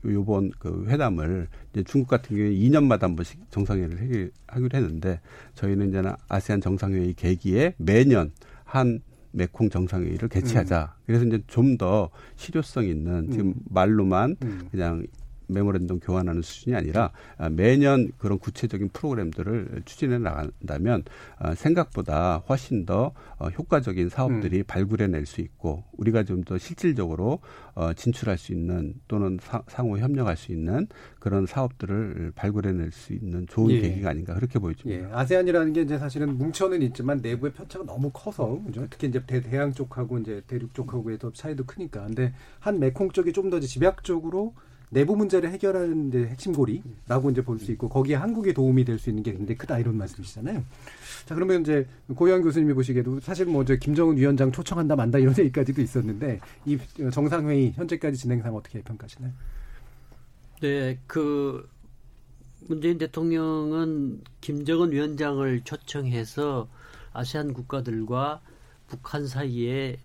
요번 그 회담을 이제 중국 같은 경우에 2년마다 한 번씩 정상회의를 하기로 했는데 저희는 이제는 아세안 정상회의 계기에 매년 한 메콩 정상회의를 개최하자. 음. 그래서 이제 좀 더 실효성 있는 지금 음. 말로만 음. 그냥 메모랜덤 교환하는 수준이 아니라 아, 매년 그런 구체적인 프로그램들을 추진해 나간다면 아, 생각보다 훨씬 더 어, 효과적인 사업들이 음. 발굴해낼 수 있고 우리가 좀 더 실질적으로 어, 진출할 수 있는 또는 상호 협력할 수 있는 그런 사업들을 발굴해낼 수 있는 좋은 예. 계기가 아닌가 그렇게 보여집니다. 예. 아세안이라는 게 이제 사실은 뭉쳐는 있지만 내부의 편차가 너무 커서 그죠? 특히 이제 대양 쪽하고 이제 대륙 쪽하고의 더 차이도 크니까. 근데 한 메콩 쪽이 좀 더 집약적으로 내부 문제를 해결하는 데 핵심 고리라고 이제 볼 수 있고 거기에 한국에 도움이 될 수 있는 게 굉장히 크다 이런 말씀이시잖아요. 자 그러면 이제 고영 교수님이 보시기에도 사실 뭐 이제 김정은 위원장 초청한다 만다 이런 얘기까지도 있었는데 이 정상회의 현재까지 진행상 어떻게 평가하시나요? 네, 그 문재인 대통령은 김정은 위원장을 초청해서 아세안 국가들과 북한 사이에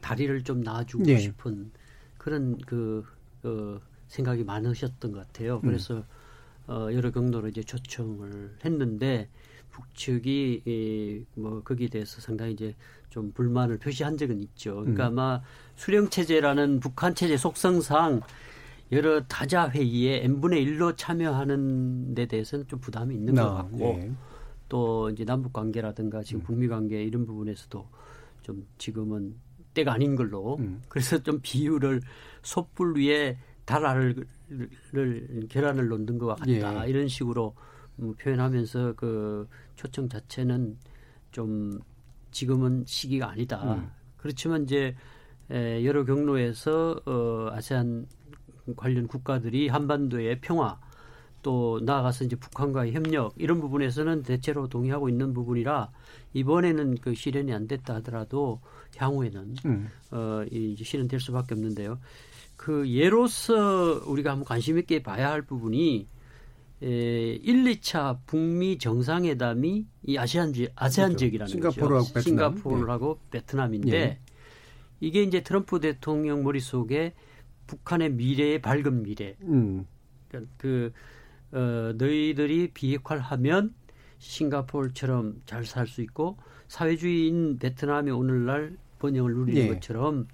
다리를 좀 놔주고 네. 싶은 그런 그 어, 생각이 많으셨던 것 같아요. 음. 그래서 음. 어, 여러 경로로 이제 초청을 했는데 북측이 이, 뭐 거기에 대해서 상당히 이제 좀 불만을 표시한 적은 있죠. 그러니까 음. 아마 수령 체제라는 북한 체제 속성상 여러 다자 회의에 n분의 1로 참여하는 데 대해서는 좀 부담이 있는 아, 것 같고 네. 또 이제 남북 관계라든가 지금 음. 북미 관계 이런 부분에서도 좀 지금은 때가 아닌 걸로 음. 그래서 좀 비율을 솥불 위에 달알을 계란을 놓는 것과 같다 예. 이런 식으로 뭐 표현하면서 그 초청 자체는 좀 지금은 시기가 아니다. 음. 그렇지만 이제 에, 여러 경로에서 어, 아세안 관련 국가들이 한반도의 평화 또 나아가서 이제 북한과의 협력 이런 부분에서는 대체로 동의하고 있는 부분이라 이번에는 그 실현이 안 됐다 하더라도 향후에는 음. 어 이제 실현될 수밖에 없는데요. 그 예로서 우리가 한번 관심 있게 봐야 할 부분이 에, 1, 2차 북미 정상회담이 이 아시안 지 아세안 그렇죠. 지역이라는 싱가포르하고 거죠. 베트남. 싱가포르하고 네. 베트남인데 네. 이게 이제 트럼프 대통령 머릿속에 북한의 미래의 밝은 미래. 음. 그러니까 그 어, 너희들이 비핵화하면 싱가포르처럼 잘 살 수 있고 사회주의인 베트남이 오늘날 번영을 누리는 네. 것처럼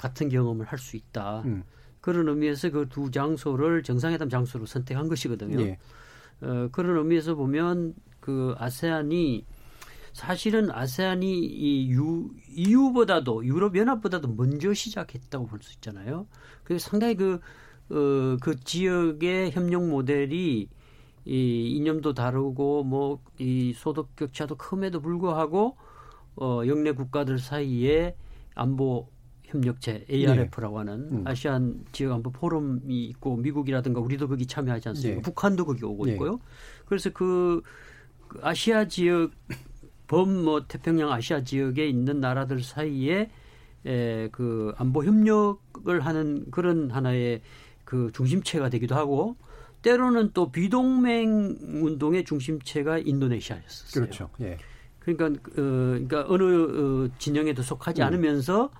같은 경험을 할 수 있다. 음. 그런 의미에서 그 두 장소를 정상회담 장소로 선택한 것이거든요. 네. 어, 그런 의미에서 보면 그 아세안이 사실은 아세안이 이 유, EU보다도 유럽 연합보다도 먼저 시작했다고 볼 수 있잖아요. 그래서 상당히 그, 어, 그 지역의 협력 모델이 이 이념도 다르고 뭐 이 소득 격차도 큼에도 불구하고 어, 영내 국가들 사이에 안보 협력체 ARF라고 하는 음. 아시안 지역 안보 포럼이 있고 미국이라든가 우리도 거기 참여하지 않습니까? 네. 북한도 거기 오고 네. 있고요. 그래서 그, 그 아시아 지역 범뭐 태평양 아시아 지역에 있는 나라들 사이에 에, 그 안보 협력을 하는 그런 하나의 그 중심체가 되기도 하고 때로는 또 비동맹 운동의 중심체가 인도네시아였었어요. 그렇죠. 예. 그러니까 어, 그러니까 어느 어, 진영에도 속하지 음. 않으면서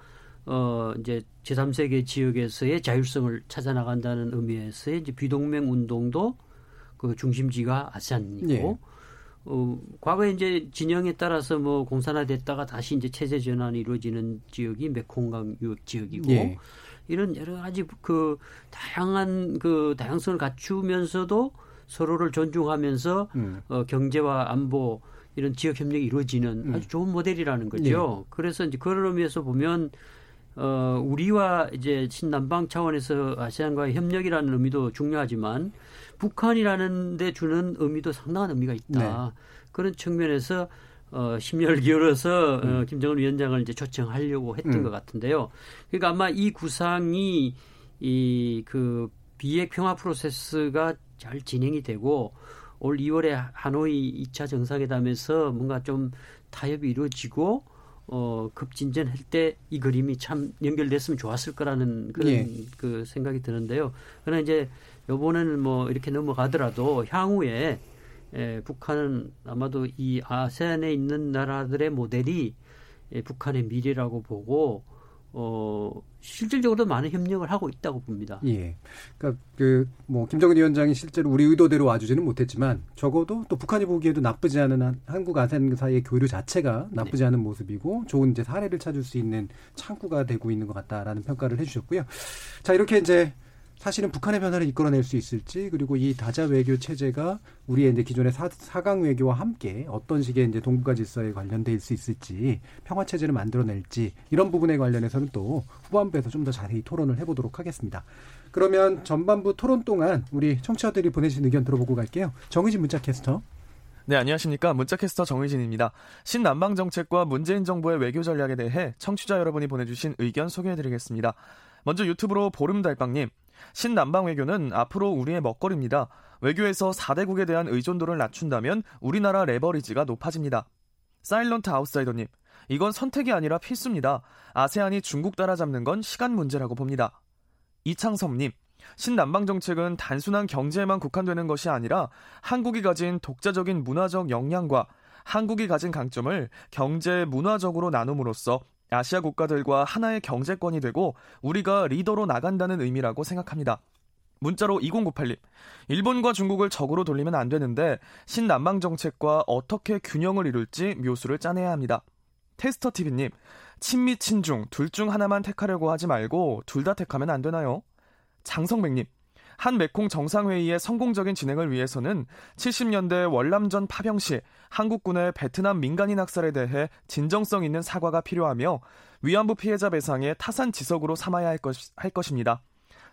어 이제 제3세계 지역에서의 자율성을 찾아 나간다는 의미에서의 이제 비동맹 운동도 그 중심지가 아세안이고 예. 어, 과거에 이제 진영에 따라서 뭐 공산화됐다가 다시 이제 체제 전환이 이루어지는 지역이 메콩강 유역 지역이고 예. 이런 여러 가지 그 다양한 그 다양성을 갖추면서도 서로를 존중하면서 음. 어, 경제와 안보 이런 지역 협력이 이루어지는 음. 아주 좋은 모델이라는 거죠. 네. 그래서 이제 그런 의미에서 보면 어, 우리와 이제 신남방 차원에서 아시안과의 협력이라는 의미도 중요하지만 북한이라는 데 주는 의미도 상당한 의미가 있다. 네. 그런 측면에서 어, 심혈 기울여서 어, 음. 어, 김정은 위원장을 이제 초청하려고 했던 음. 것 같은데요. 그러니까 아마 이 구상이 이 그 비핵 평화 프로세스가 잘 진행이 되고 올 2월에 하노이 2차 정상회담에서 뭔가 좀 타협이 이루어지고 어, 급진전할 때 이 그림이 참 연결됐으면 좋았을 거라는 그런 예. 그 생각이 드는데요. 그러나 이제 요번에는 뭐 이렇게 넘어가더라도 향후에 에, 북한은 아마도 이 아세안에 있는 나라들의 모델이 에, 북한의 미래라고 보고 어, 실질적으로 많은 협력을 하고 있다고 봅니다. 예. 그러니까 그 뭐 김정은 위원장이 실제로 우리 의도대로 와주지는 못했지만 적어도 또 북한이 보기에도 나쁘지 않은 한국 아세안 사이의 교류 자체가 나쁘지 네. 않은 모습이고 좋은 이제 사례를 찾을 수 있는 창구가 되고 있는 것 같다라는 평가를 해주셨고요. 자 이렇게 이제 사실은 북한의 변화를 이끌어낼 수 있을지 그리고 이 다자 외교 체제가 우리의 이제 기존의 사, 사강 외교와 함께 어떤 식의 이제 동북아 질서에 관련돼 수 있을지 평화 체제를 만들어낼지 이런 부분에 관련해서는 또 후반부에서 좀 더 자세히 토론을 해보도록 하겠습니다. 그러면 전반부 토론 동안 우리 청취자들이 보내주신 의견 들어보고 갈게요. 정의진 문자 캐스터. 네, 안녕하십니까. 문자캐스터 정의진입니다. 신남방 정책과 문재인 정부의 외교 전략에 대해 청취자 여러분이 보내주신 의견 소개해드리겠습니다. 먼저 유튜브로 보름달빵님. 신남방 외교는 앞으로 우리의 먹거리입니다. 외교에서 4대국에 대한 의존도를 낮춘다면 우리나라 레버리지가 높아집니다. 사일런트 아웃사이더님, 이건 선택이 아니라 필수입니다. 아세안이 중국 따라잡는 건 시간 문제라고 봅니다. 이창섭님, 신남방 정책은 단순한 경제에만 국한되는 것이 아니라 한국이 가진 독자적인 문화적 역량과 한국이 가진 강점을 경제 문화적으로 나눔으로써 아시아 국가들과 하나의 경제권이 되고 우리가 리더로 나간다는 의미라고 생각합니다. 문자로 2098님. 일본과 중국을 적으로 돌리면 안 되는데 신남방 정책과 어떻게 균형을 이룰지 묘수를 짜내야 합니다. 테스터 TV님. 친미 친중 둘 중 하나만 택하려고 하지 말고 둘 다 택하면 안 되나요? 장성백님. 한 메콩 정상회의의 성공적인 진행을 위해서는 70년대 월남전 파병 시 한국군의 베트남 민간인 학살에 대해 진정성 있는 사과가 필요하며 위안부 피해자 배상에 타산 지석으로 삼아야 할, 것, 할 것입니다.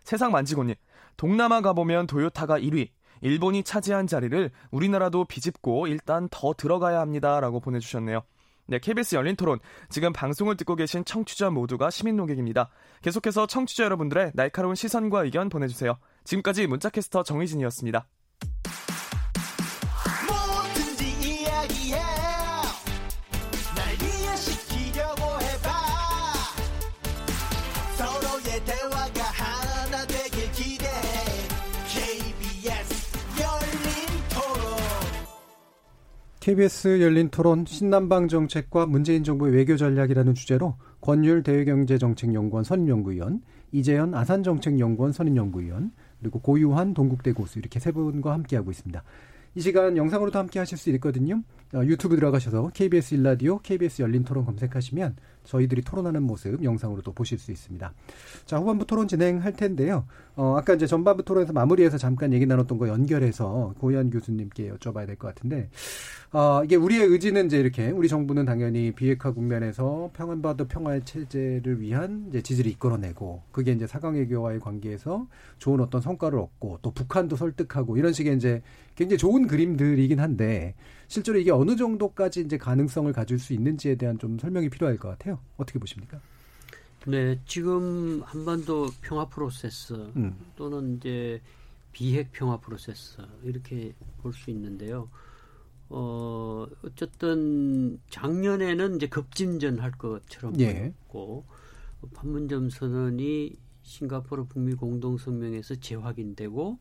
세상 만지고님, 동남아 가보면 도요타가 1위, 일본이 차지한 자리를 우리나라도 비집고 일단 더 들어가야 합니다. 라고 보내주셨네요. 네, KBS 열린 토론. 지금 방송을 듣고 계신 청취자 모두가 시민 농객입니다. 계속해서 청취자 여러분들의 날카로운 시선과 의견 보내주세요. 지금까지 문자캐스터 정희진이었습니다. KBS 열린 토론 신남방 정책과 문재인 정부의 외교 전략이라는 주제로 권율 대외경제정책연구원 선임연구위원, 이재현 아산정책연구원 선임연구위원, 그리고 고유한 동국대 고수 이렇게 세 분과 함께하고 있습니다. 이 시간 영상으로도 함께 하실 수 있거든요. 어, 유튜브 들어가셔서 KBS 일라디오, KBS 열린 토론 검색하시면 저희들이 토론하는 모습 영상으로도 보실 수 있습니다. 자, 후반부 토론 진행할 텐데요. 어, 아까 이제 전반부 토론에서 마무리해서 잠깐 얘기 나눴던 거 연결해서 고현 교수님께 여쭤봐야 될 것 같은데, 어, 이게 우리의 의지는 이제 이렇게 우리 정부는 당연히 비핵화 국면에서 평안바도 평화의 체제를 위한 이제 지지를 이끌어내고 그게 이제 사강외교와의 관계에서 좋은 어떤 성과를 얻고 또 북한도 설득하고 이런 식의 이제 굉장히 좋은 그림들이긴 한데 실제로 이게 어느 정도까지 이제 가능성을 가질 수 있는지에 대한 좀 설명이 필요할 것 같아요. 어떻게 보십니까? 네, 지금 한반도 평화 프로세스 음. 또는 이제 비핵 평화 프로세스 이렇게 볼 수 있는데요. 어, 어쨌든 작년에는 이제 급진전 할 것처럼 예. 보였고 판문점 선언이 싱가포르 북미 공동 성명에서 재확인되고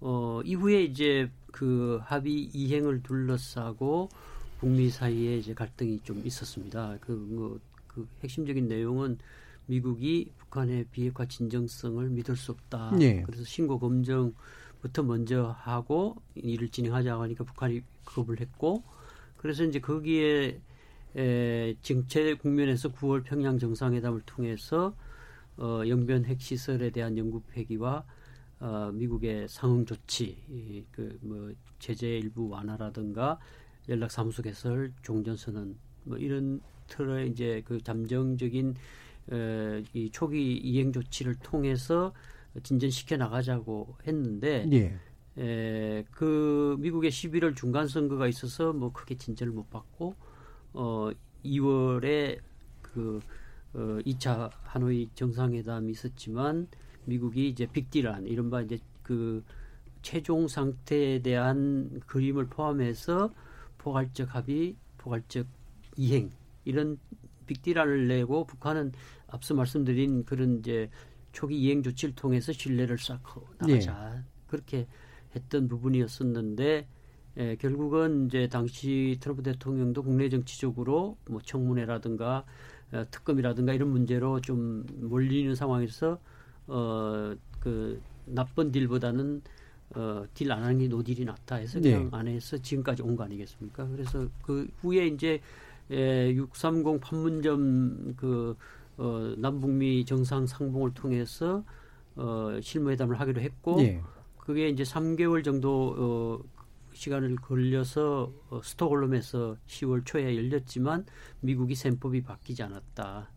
어, 이후에 이제 그 합의 이행을 둘러싸고 북미 사이에 이제 갈등이 좀 있었습니다. 그, 뭐, 그 핵심적인 내용은 미국이 북한의 비핵화 진정성을 믿을 수 없다. 예. 그래서 신고 검증부터 먼저 하고 일을 진행하자고 하니까 북한이 거부를 했고 그래서 이제 거기에 에, 정체 국면에서 9월 평양 정상회담을 통해서 어, 영변 핵시설에 대한 영국 폐기와 어, 미국의 상응 조치, 그 뭐 제재 일부 완화라든가 연락 사무소 개설, 종전 선언 뭐 이런 틀의 이제 그 잠정적인 어, 이 초기 이행 조치를 통해서 진전시켜 나가자고 했는데 예. 에, 그 미국의 11월 중간 선거가 있어서 뭐 크게 진전을 못 받고 어 2월에 그 어, 2차 하노이 정상회담이 있었지만 미국이 이제 빅딜한 이른바 이제 그 최종 상태에 대한 그림을 포함해서 포괄적 합의, 포괄적 이행 이런 빅딜안을 내고 북한은 앞서 말씀드린 그런 이제 초기 이행 조치를 통해서 신뢰를 쌓고 나가자 예. 그렇게 했던 부분이었었는데 예, 결국은 이제 당시 트럼프 대통령도 국내 정치적으로 뭐 청문회라든가 어, 특검이라든가 이런 문제로 좀 몰리는 상황에서 어 그 나쁜 딜보다는 어, 딜 안 하는 게 노딜이 낫다 해서 그냥 네. 안 해서 지금까지 온 거 아니겠습니까? 그래서 그 후에 이제 에, 630 판문점 그 어, 남북미 정상 상봉을 통해서 어, 실무회담을 하기로 했고 네. 그게 이제 3개월 정도 어, 시간을 걸려서 어, 스톡홀름에서 10월 초에 열렸지만 미국이 셈법이 바뀌지 않았다.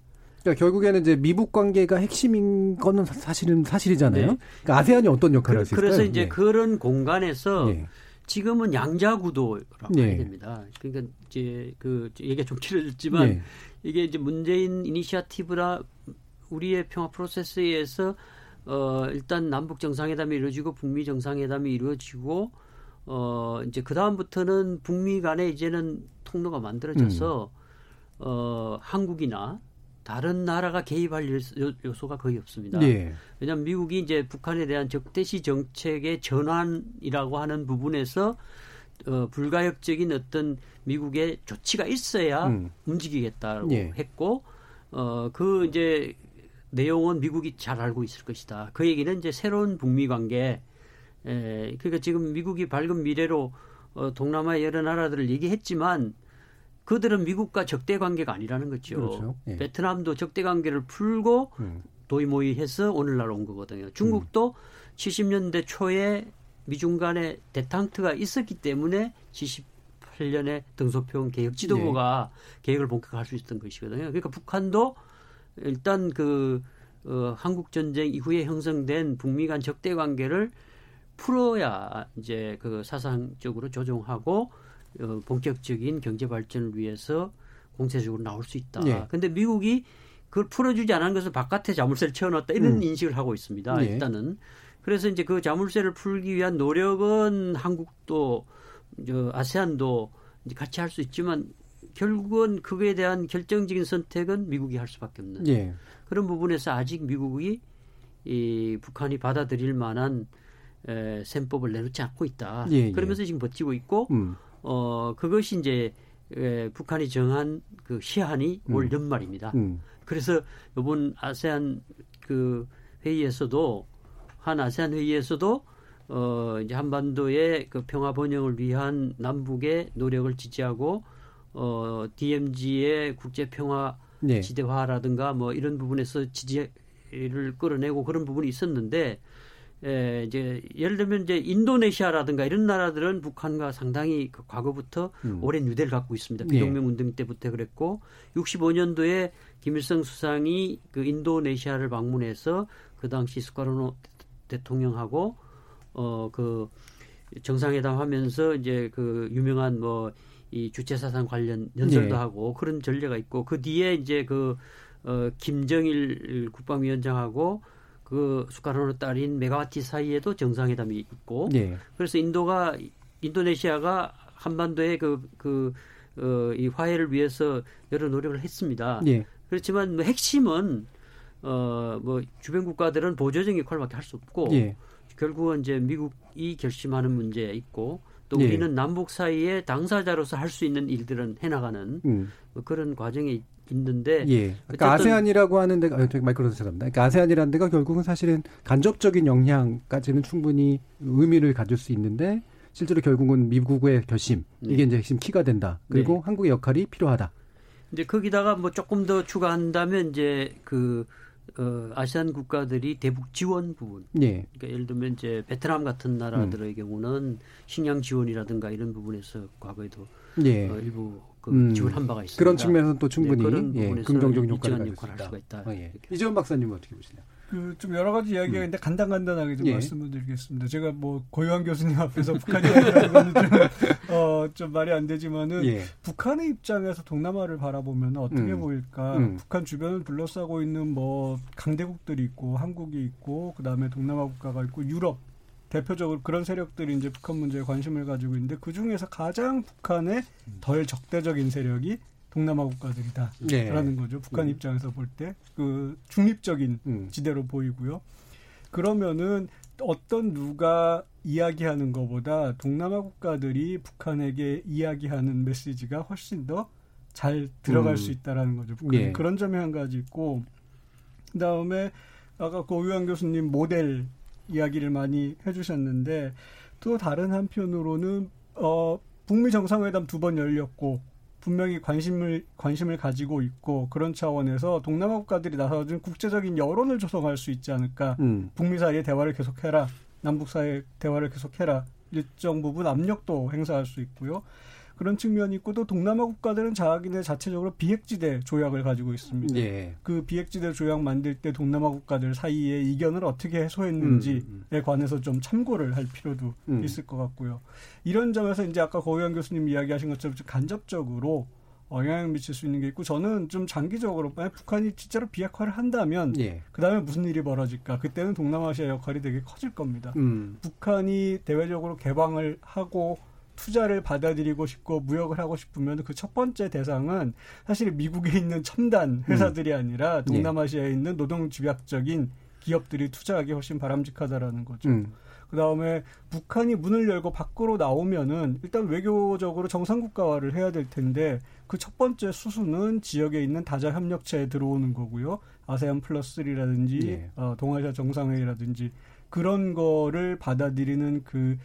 그러니까 결국에는 이제 미북 관계가 핵심인 거는 사실은 사실이잖아요. 네. 그러니까 아세안이 어떤 역할을 할수 그, 있을까요? 그래서 이제 네. 그런 공간에서 네. 지금은 양자 구도라고 네. 해야 됩니다. 그러니까 이제 그 얘기가 좀 길어졌지만 네. 이게 이제 문재인 이니시아티브라 우리의 평화 프로세스에서 어, 일단 남북 정상회담이 이루어지고 북미 정상회담이 이루어지고 어, 이제 그 다음부터는 북미 간에 이제는 통로가 만들어져서 음. 어, 한국이나 다른 나라가 개입할 요소가 거의 없습니다. 예. 왜냐하면 미국이 이제 북한에 대한 적대시 정책의 전환이라고 하는 부분에서 어, 불가역적인 어떤 미국의 조치가 있어야 음. 움직이겠다고 예. 했고 어, 그 이제 내용은 미국이 잘 알고 있을 것이다. 그 얘기는 이제 새로운 북미 관계 에, 그러니까 지금 미국이 밝은 미래로 어, 동남아 여러 나라들을 얘기했지만 그들은 미국과 적대 관계가 아니라는 거죠. 그렇죠. 예. 베트남도 적대 관계를 풀고 음. 도이모이해서 오늘날 온 거거든요. 중국도 음. 70년대 초에 미중 간의 대탕트가 있었기 때문에 78년에 등소평 개혁 지도부가 예. 계획을 본격화할 수 있었던 것이거든요. 그러니까 북한도 일단 그 어, 한국 전쟁 이후에 형성된 북미 간 적대 관계를 풀어야 이제 그 사상적으로 조정하고 어, 본격적인 경제 발전을 위해서 공세적으로 나올 수 있다. 예. 근데 미국이 그걸 풀어주지 않은 것을 바깥에 자물쇠를 채워놨다 이런 음. 인식을 하고 있습니다. 예. 일단은 그래서 이제 그 자물쇠를 풀기 위한 노력은 한국도 저 아세안도 이제 같이 할 수 있지만 결국은 그거에 대한 결정적인 선택은 미국이 할 수밖에 없는 예. 그런 부분에서 아직 미국이 이 북한이 받아들일 만한 에, 셈법을 내놓지 않고 있다. 예, 예. 그러면서 지금 버티고 있고 음. 어 그것이 이제 에, 북한이 정한 그 시한이 음. 올 연말입니다. 음. 그래서 이번 아세안 그 회의에서도 한 아세안 회의에서도 어 이제 한반도의 그 평화 번영을 위한 남북의 노력을 지지하고 어 DMZ의 국제 평화 네. 지대화라든가 뭐 이런 부분에서 지지를 끌어내고 그런 부분이 있었는데 에, 이제 예를 들면 이제 인도네시아라든가 이런 나라들은 북한과 상당히 그 과거부터 음. 오랜 유대를 갖고 있습니다. 비동맹 예. 운동 때부터 그랬고 65년도에 김일성 수상이 그 인도네시아를 방문해서 그 당시 스카르노 대통령하고 어 그 정상회담 하면서 이제 그 유명한 뭐 이 주체 사상 관련 연설도 예. 하고 그런 전례가 있고 그 뒤에 이제 그 어, 김정일 국방위원장하고 그 수카르노 딸인 메가와티 사이에도 정상회담이 있고 네. 그래서 인도가 인도네시아가 한반도의 그 그 어, 이 화해를 위해서 여러 노력을 했습니다. 네. 그렇지만 뭐 핵심은 어, 뭐 주변 국가들은 보조적인 역할밖에 할 수 없고 네. 결국은 이제 미국이 결심하는 문제 있고 또 우리는 남북 사이에 당사자로서 할 수 있는 일들은 해나가는 음. 뭐 그런 과정에 있는데 예. 그러니까 아세안이라고 하는 데가 아, 마이크로 죄송합니다. 그러니까 아세안이라는 데가 결국은 사실은 간접적인 영향까지는 충분히 의미를 가질 수 있는데 실제로 결국은 미국의 결심 네. 이게 이제 핵심 키가 된다. 그리고 네. 한국의 역할이 필요하다. 이제 거기다가 뭐 조금 더 추가한다면 이제 그 어, 아시안 국가들이 대북 지원 부분. 예. 그러니까 예를 들면 이제 베트남 같은 나라들의 음. 경우는 식량 지원이라든가 이런 부분에서 과거에도 예. 어, 일부 그 음. 지원한 바가 있습니다. 그런 측면에서는 또 충분히 네, 그런 예, 긍정적 효과를 가질 수 있다. 있다. 어, 예. 이재원 박사님 은 어떻게 보시나요? 그좀 여러 가지 이야기가 있는데 음. 간단간단하게 좀 예. 말씀을 드리겠습니다. 제가 뭐 고유한 교수님 앞에서 북한 이야기하는 거는 좀, 어, 좀 말이 안 되지만은 예. 북한의 입장에서 동남아를 바라보면 어떻게 음. 보일까? 음. 북한 주변을 둘러싸고 있는 뭐 강대국들이 있고 한국이 있고 그다음에 동남아 국가가 있고 유럽 대표적으로 그런 세력들이 이제 북한 문제에 관심을 가지고 있는데 그 중에서 가장 북한에 덜 적대적인 세력이 동남아 국가들이다라는 네. 거죠. 북한 음. 입장에서 볼 때 그 중립적인 음. 지대로 보이고요. 그러면은 어떤 누가 이야기하는 것보다 동남아 국가들이 북한에게 이야기하는 메시지가 훨씬 더 잘 들어갈 음. 수 있다라는 거죠. 북한 네. 그런 점이 한 가지 있고 그다음에 아까 고유한 교수님 모델 이야기를 많이 해주셨는데 또 다른 한편으로는 어 북미 정상회담 두 번 열렸고 분명히 관심을 관심을 가지고 있고 그런 차원에서 동남아 국가들이 나서준 국제적인 여론을 조성할 수 있지 않을까. 음. 북미 사이의 대화를 계속해라. 남북 사이의 대화를 계속해라. 일정 부분 압력도 행사할 수 있고요. 그런 측면이 있고 또 동남아 국가들은 자기네 자체적으로 비핵지대 조약을 가지고 있습니다. 예. 그 비핵지대 조약 만들 때 동남아 국가들 사이에 이견을 어떻게 해소했는지에 음, 음. 관해서 좀 참고를 할 필요도 음. 있을 것 같고요. 이런 점에서 이제 아까 고의원 교수님 이야기하신 것처럼 좀 간접적으로 영향을 미칠 수 있는 게 있고 저는 좀 장기적으로 만약 북한이 진짜로 비핵화를 한다면 예. 그다음에 무슨 일이 벌어질까 그때는 동남아시아 역할이 되게 커질 겁니다. 음. 북한이 대외적으로 개방을 하고 투자를 받아들이고 싶고 무역을 하고 싶으면 그 첫 번째 대상은 사실 미국에 있는 첨단 회사들이 음. 아니라 예. 동남아시아에 있는 노동 집약적인 기업들이 투자하기 훨씬 바람직하다라는 거죠. 음. 그 다음에 북한이 문을 열고 밖으로 나오면은 일단 외교적으로 정상국가화를 해야 될 텐데 그 첫 번째 수순은 지역에 있는 다자 협력체에 들어오는 거고요. 아세안 플러스 3라든지 예. 어, 동아시아 정상회의라든지 그런 거를 받아들이는 그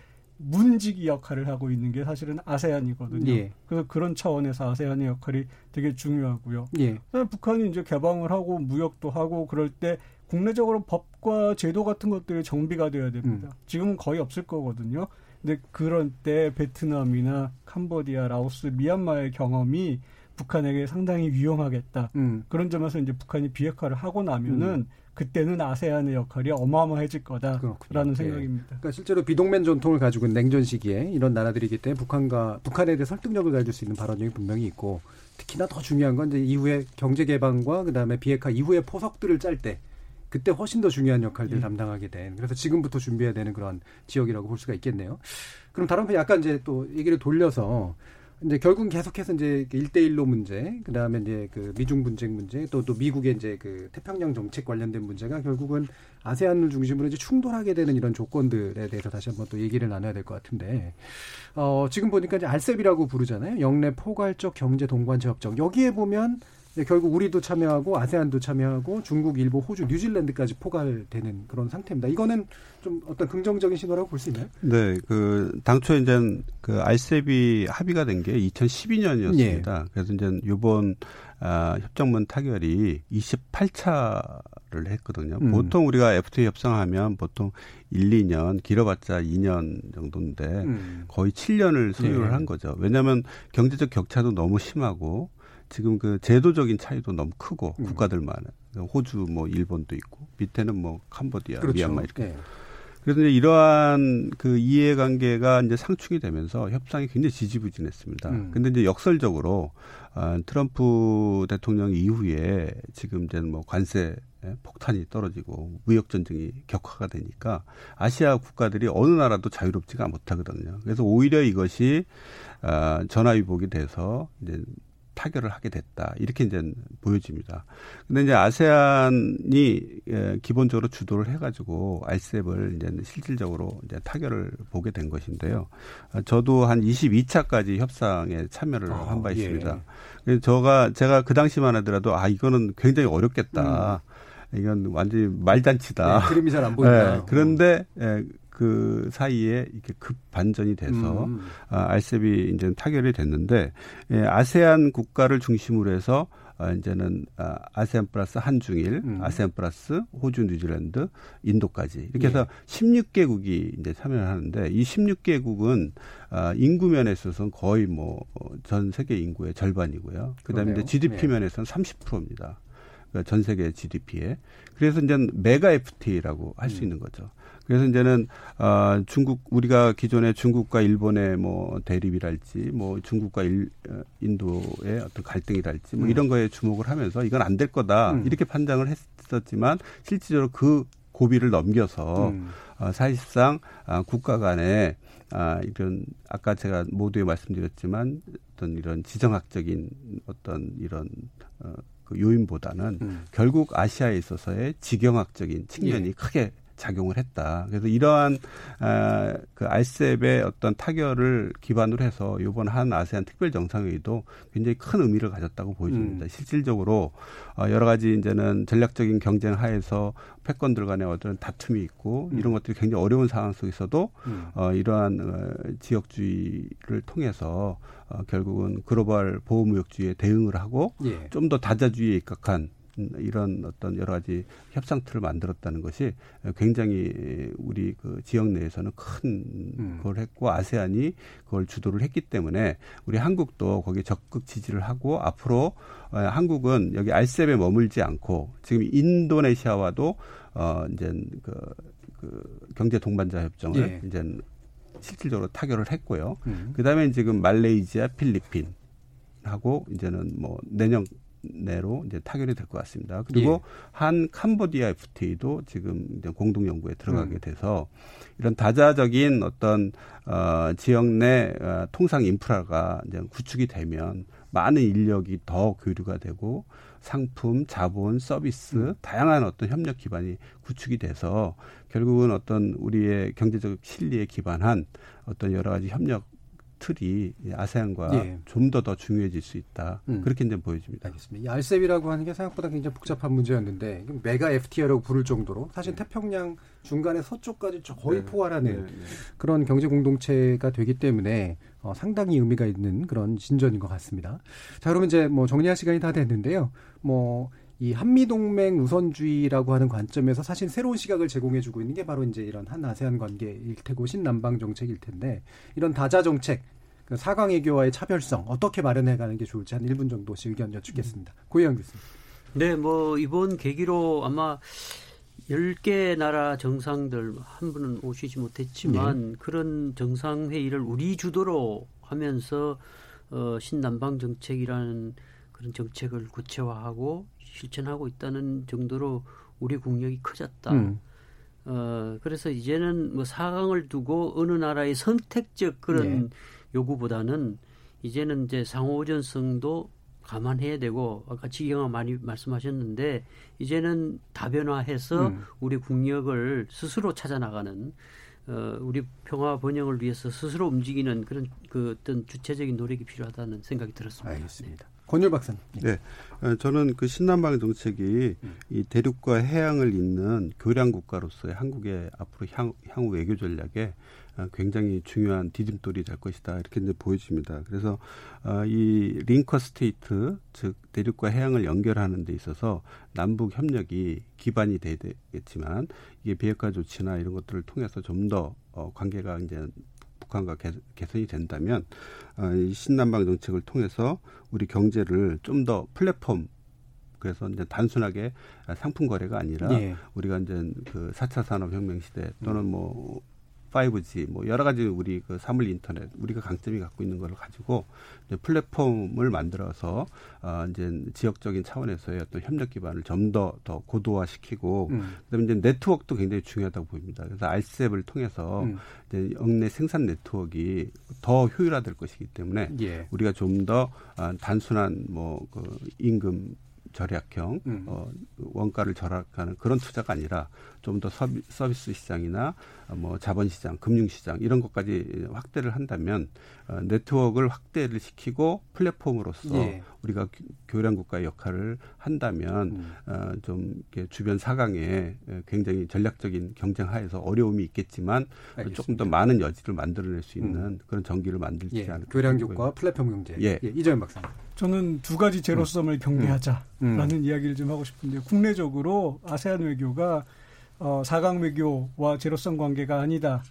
문지기 역할을 하고 있는 게 사실은 아세안이거든요. 예. 그래서 그런 차원에서 아세안의 역할이 되게 중요하고요. 예. 북한이 이제 개방을 하고 무역도 하고 그럴 때 국내적으로 법과 제도 같은 것들이 정비가 돼야 됩니다. 음. 지금은 거의 없을 거거든요. 근데 그런 때 베트남이나 캄보디아, 라오스, 미얀마의 경험이 북한에게 상당히 위험하겠다. 음. 그런 점에서 이제 북한이 비핵화를 하고 나면은 음. 그때는 아세안의 역할이 어마어마해질 거다라는 그렇군요. 생각입니다. 네. 그러니까 실제로 비동맹 전통을 가지고 있는 냉전 시기에 이런 나라들이기 때문에 북한과 북한에 대해 설득력을 가질 수 있는 발언이 분명히 있고 특히나 더 중요한 건 이제 이후에 경제 개방과 그다음에 비핵화 이후의 포석들을 짤 때 그때 훨씬 더 중요한 역할들을 예. 담당하게 된 그래서 지금부터 준비해야 되는 그런 지역이라고 볼 수가 있겠네요. 그럼 다른 편 약간 이제 또 얘기를 돌려서 이제 결국은 계속해서 이제 일대일로 문제, 그 다음에 이제 그 미중 분쟁 문제, 또 또 미국의 이제 그 태평양 정책 관련된 문제가 결국은 아세안을 중심으로 이제 충돌하게 되는 이런 조건들에 대해서 다시 한번 또 얘기를 나눠야 될 것 같은데, 어, 지금 보니까 이제 알셉이라고 부르잖아요. 영내 포괄적 경제 동반자 협정. 여기에 보면 네, 결국 우리도 참여하고 아세안도 참여하고 중국, 일본, 호주, 뉴질랜드까지 포괄되는 그런 상태입니다. 이거는 좀 어떤 긍정적인 신호라고 볼 수 있나요? 네, 그 당초 이제 그 알셉이 합의가 된 게 2012년이었습니다. 예. 그래서 이제 이번 아, 협정문 타결이 28차를 했거든요. 음. 보통 우리가 FTA 협상하면 보통 1, 2년 길어봤자 2년 정도인데 음. 거의 7년을 소요를 예. 한 거죠. 왜냐하면 경제적 격차도 너무 심하고 지금 그 제도적인 차이도 너무 크고 음. 국가들만은 호주 뭐 일본도 있고 밑에는 뭐 캄보디아, 그렇죠. 미얀마 이렇게. 네. 그래서 이제 이러한 그 이해관계가 이제 상충이 되면서 협상이 굉장히 지지부진했습니다. 음. 근데 이제 역설적으로 아, 트럼프 대통령 이후에 지금 이제 뭐 관세 폭탄이 떨어지고 무역 전쟁이 격화가 되니까 아시아 국가들이 어느 나라도 자유롭지가 못하거든요. 그래서 오히려 이것이 아, 전화위복이 돼서 이제 타결을 하게 됐다. 이렇게 이제 보여집니다. 근데 이제 아세안이 예, 기본적으로 주도를 해가지고 알셉을 이제 실질적으로 이제 타결을 보게 된 것인데요. 저도 한 22차까지 협상에 참여를 아, 한바 예. 있습니다. 예. 저가 제가 그 당시만 하더라도 아 이거는 굉장히 어렵겠다. 음. 이건 완전히 말잔치다. 네, 그림이 잘 안 보인다. 네, 그런데 예, 그 사이에 이렇게 급 반전이 돼서 음. 아, 알셉이 이제 타결이 됐는데 예, 아세안 국가를 중심으로 해서 아, 이제는 아, 아세안 플러스 한중일, 음. 아세안 플러스 호주, 뉴질랜드, 인도까지 이렇게 해서 예. 16개국이 이제 참여를 하는데 이 16개국은 아, 인구 면에 있어서는 거의 뭐 전 세계 인구의 절반이고요. 그다음에 이제 GDP 네. 면에서는 30%입니다. 그러니까 전 세계 GDP에. 그래서 이제 메가 FTA라고 할수 음. 있는 거죠. 그래서 이제는 어 중국 우리가 기존에 중국과 일본의 뭐 대립이랄지 뭐 중국과 일, 어, 인도의 어떤 갈등이랄지 뭐 음. 이런 거에 주목을 하면서 이건 안 될 거다 음. 이렇게 판단을 했었지만 실질적으로 그 고비를 넘겨서 음. 어, 사실상 아, 국가 간에 아, 이런 아까 제가 모두에 말씀드렸지만 어떤 이런 지정학적인 어떤 이런 어, 그 요인보다는 음. 결국 아시아에 있어서의 지경학적인 측면이 예. 크게 작용을 했다. 그래서 이러한 아, 그 알셉의 어떤 타결을 기반으로 해서 이번 한 아세안 특별 정상회의도 굉장히 큰 의미를 가졌다고 보여집니다. 음. 실질적으로 어, 여러 가지 이제는 전략적인 경쟁 하에서 패권들 간의 어떤 다툼이 있고 음. 이런 것들이 굉장히 어려운 상황 속에서도 음. 어, 이러한 어, 지역주의를 통해서 어, 결국은 글로벌 보호무역주의에 대응을 하고 예. 좀더 다자주의에 입각한 이런 어떤 여러 가지 협상 틀을 만들었다는 것이 굉장히 우리 그 지역 내에서는 큰 음. 걸 했고 아세안이 그걸 주도를 했기 때문에 우리 한국도 거기에 적극 지지를 하고 앞으로 어, 한국은 여기 알셉에 머물지 않고 지금 인도네시아와도 어 이제 그, 그 경제 동반자 협정을 예. 이제 실질적으로 타결을 했고요. 음. 그다음에 지금 말레이시아, 필리핀 하고 이제는 뭐 내년 내로 이제 타결이 될 것 같습니다. 그리고 예. 한 캄보디아 FTA도 지금 이제 공동 연구에 들어가게 음. 돼서 이런 다자적인 어떤 어 지역 내 어, 통상 인프라가 이제 구축이 되면 많은 인력이 더 교류가 되고 상품, 자본, 서비스, 음. 다양한 어떤 협력 기반이 구축이 돼서 결국은 어떤 우리의 경제적 실리에 기반한 어떤 여러 가지 협력 틀이 아세안과 예. 좀더 더 중요해질 수 있다. 음. 그렇게 이제 보여집니다. 알겠습니다. 이 알셉이라고 하는 게 생각보다 굉장히 복잡한 문제였는데 메가 FTA라고 부를 정도로 사실 네. 태평양 중간에 서쪽까지 거의 네. 포괄하는 네. 네. 그런 경제 공동체가 되기 때문에 어, 상당히 의미가 있는 그런 진전인 것 같습니다. 자, 그러면 이제 뭐 정리할 시간이 다 됐는데요. 뭐 이 한미동맹 우선주의라고 하는 관점에서 사실 새로운 시각을 제공해주고 있는 게 바로 이제 이런 한 아세안 관계일 테고 신남방 정책일 텐데 이런 다자 정책 그 사강 외교와의 차별성 어떻게 마련해 가는 게 좋을지 한 1분 정도씩 의견 여쭙겠습니다. 고희영 교수님. 네, 뭐 이번 계기로 아마 10개 나라 정상들 한 분은 오시지 못했지만 네. 그런 정상 회의를 우리 주도로 하면서 어, 신남방 정책이라는 그런 정책을 구체화하고 실천하고 있다는 정도로 우리 국력이 커졌다. 음. 어, 그래서 이제는 뭐 사강을 두고 어느 나라의 선택적 그런 네. 요구보다는 이제는 이제 상호전성도 감안해야 되고 아까 지경아 많이 말씀하셨는데 이제는 다변화해서 음. 우리 국력을 스스로 찾아 나가는 어, 우리 평화 번영을 위해서 스스로 움직이는 그런 그 어떤 주체적인 노력이 필요하다는 생각이 들었습니다. 알겠습니다. 네. 권율 박사님. 네. 어, 저는 그 신남방 정책이 음. 이 대륙과 해양을 잇는 교량 국가로서의 한국의 앞으로 향, 향후 외교 전략에 어, 굉장히 중요한 디딤돌이 될 것이다 이렇게 이제 보여집니다. 그래서 어, 이 linker state 즉 대륙과 해양을 연결하는 데 있어서 남북 협력이 기반이 되겠지만 이게 비핵화 조치나 이런 것들을 통해서 좀더 어, 관계가 이제 북한과 개선이 된다면 어, 이 신남방 정책을 통해서 우리 경제를 좀 더 플랫폼 그래서 이제 단순하게 상품 거래가 아니라 예. 우리가 이제 그 4차 산업혁명 시대 또는 뭐 5G 뭐 여러 가지 우리 그 사물 인터넷 우리가 강점이 갖고 있는 걸 가지고 플랫폼을 만들어서 어 이제 지역적인 차원에서의 어떤 협력 기반을 좀 더더 더 고도화시키고 음. 그다음에 이제 네트워크도 굉장히 중요하다고 보입니다. 그래서 알셉을 통해서 음. 이제 영내 생산 네트워크가 더 효율화될 것이기 때문에 예. 우리가 좀더 어, 단순한 뭐 그 임금 절약형 음. 어, 원가를 절약하는 그런 투자가 아니라 좀 더 서비스 시장이나 뭐 자본 시장, 금융 시장 이런 것까지 확대를 한다면 어, 네트워크를 확대를 시키고 플랫폼으로서 예. 우리가 교량 국가의 역할을 한다면 음. 어, 좀 이렇게 주변 사강에 굉장히 전략적인 경쟁 하에서 어려움이 있겠지만 알겠습니다. 조금 더 많은 여지를 만들어낼 수 있는 음. 그런 전기를 만들지 예. 않을까. 교량 교과 플랫폼 경제. 예. 예. 이재현 박사님. 저는 두 가지 제로섬을 음. 경계하자라는 음. 이야기를 좀 하고 싶은데 국내적으로 아세안 외교가 어, 사강 외교와 제로섬 관계가 아니다.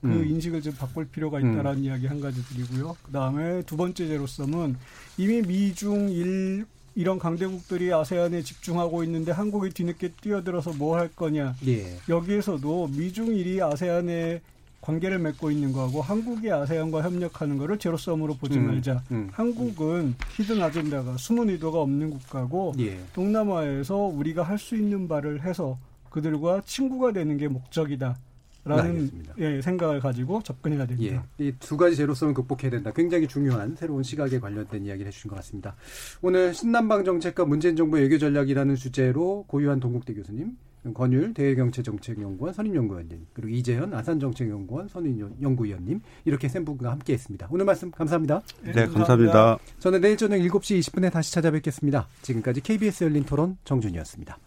그 음. 인식을 좀 바꿀 필요가 있다라는 음. 이야기 한 가지 드리고요. 그 다음에 두 번째 제로섬은 이미 미중 일 이런 강대국들이 아세안에 집중하고 있는데 한국이 뒤늦게 뛰어들어서 뭐 할 거냐. 예. 여기에서도 미중일이 아세안에 관계를 맺고 있는 거하고 한국이 아세안과 협력하는 거를 제로섬으로 보지 음, 말자. 음, 한국은 히든 아젠다가 숨은 의도가 없는 국가고 예. 동남아에서 우리가 할 수 있는 바를 해서 그들과 친구가 되는 게 목적이다. 라는 예, 생각을 가지고 접근해야 됩니다. 예, 이두 가지 제로섬을 극복해야 된다. 굉장히 중요한 새로운 시각에 관련된 이야기를 해주신 것 같습니다. 오늘 신남방 정책과 문재인 정부 외교 전략이라는 주제로 고유한 동국대 교수님, 권율 대외경제정책연구원 선임연구원님 그리고 이재현 아산정책연구원 선임연구위원님 이렇게 세 분과 함께했습니다. 오늘 말씀 감사합니다. 네, 네 감사합니다. 저는 내일 저녁 7시 20분에 다시 찾아뵙겠습니다. 지금까지 KBS 열린 토론 정준이었습니다.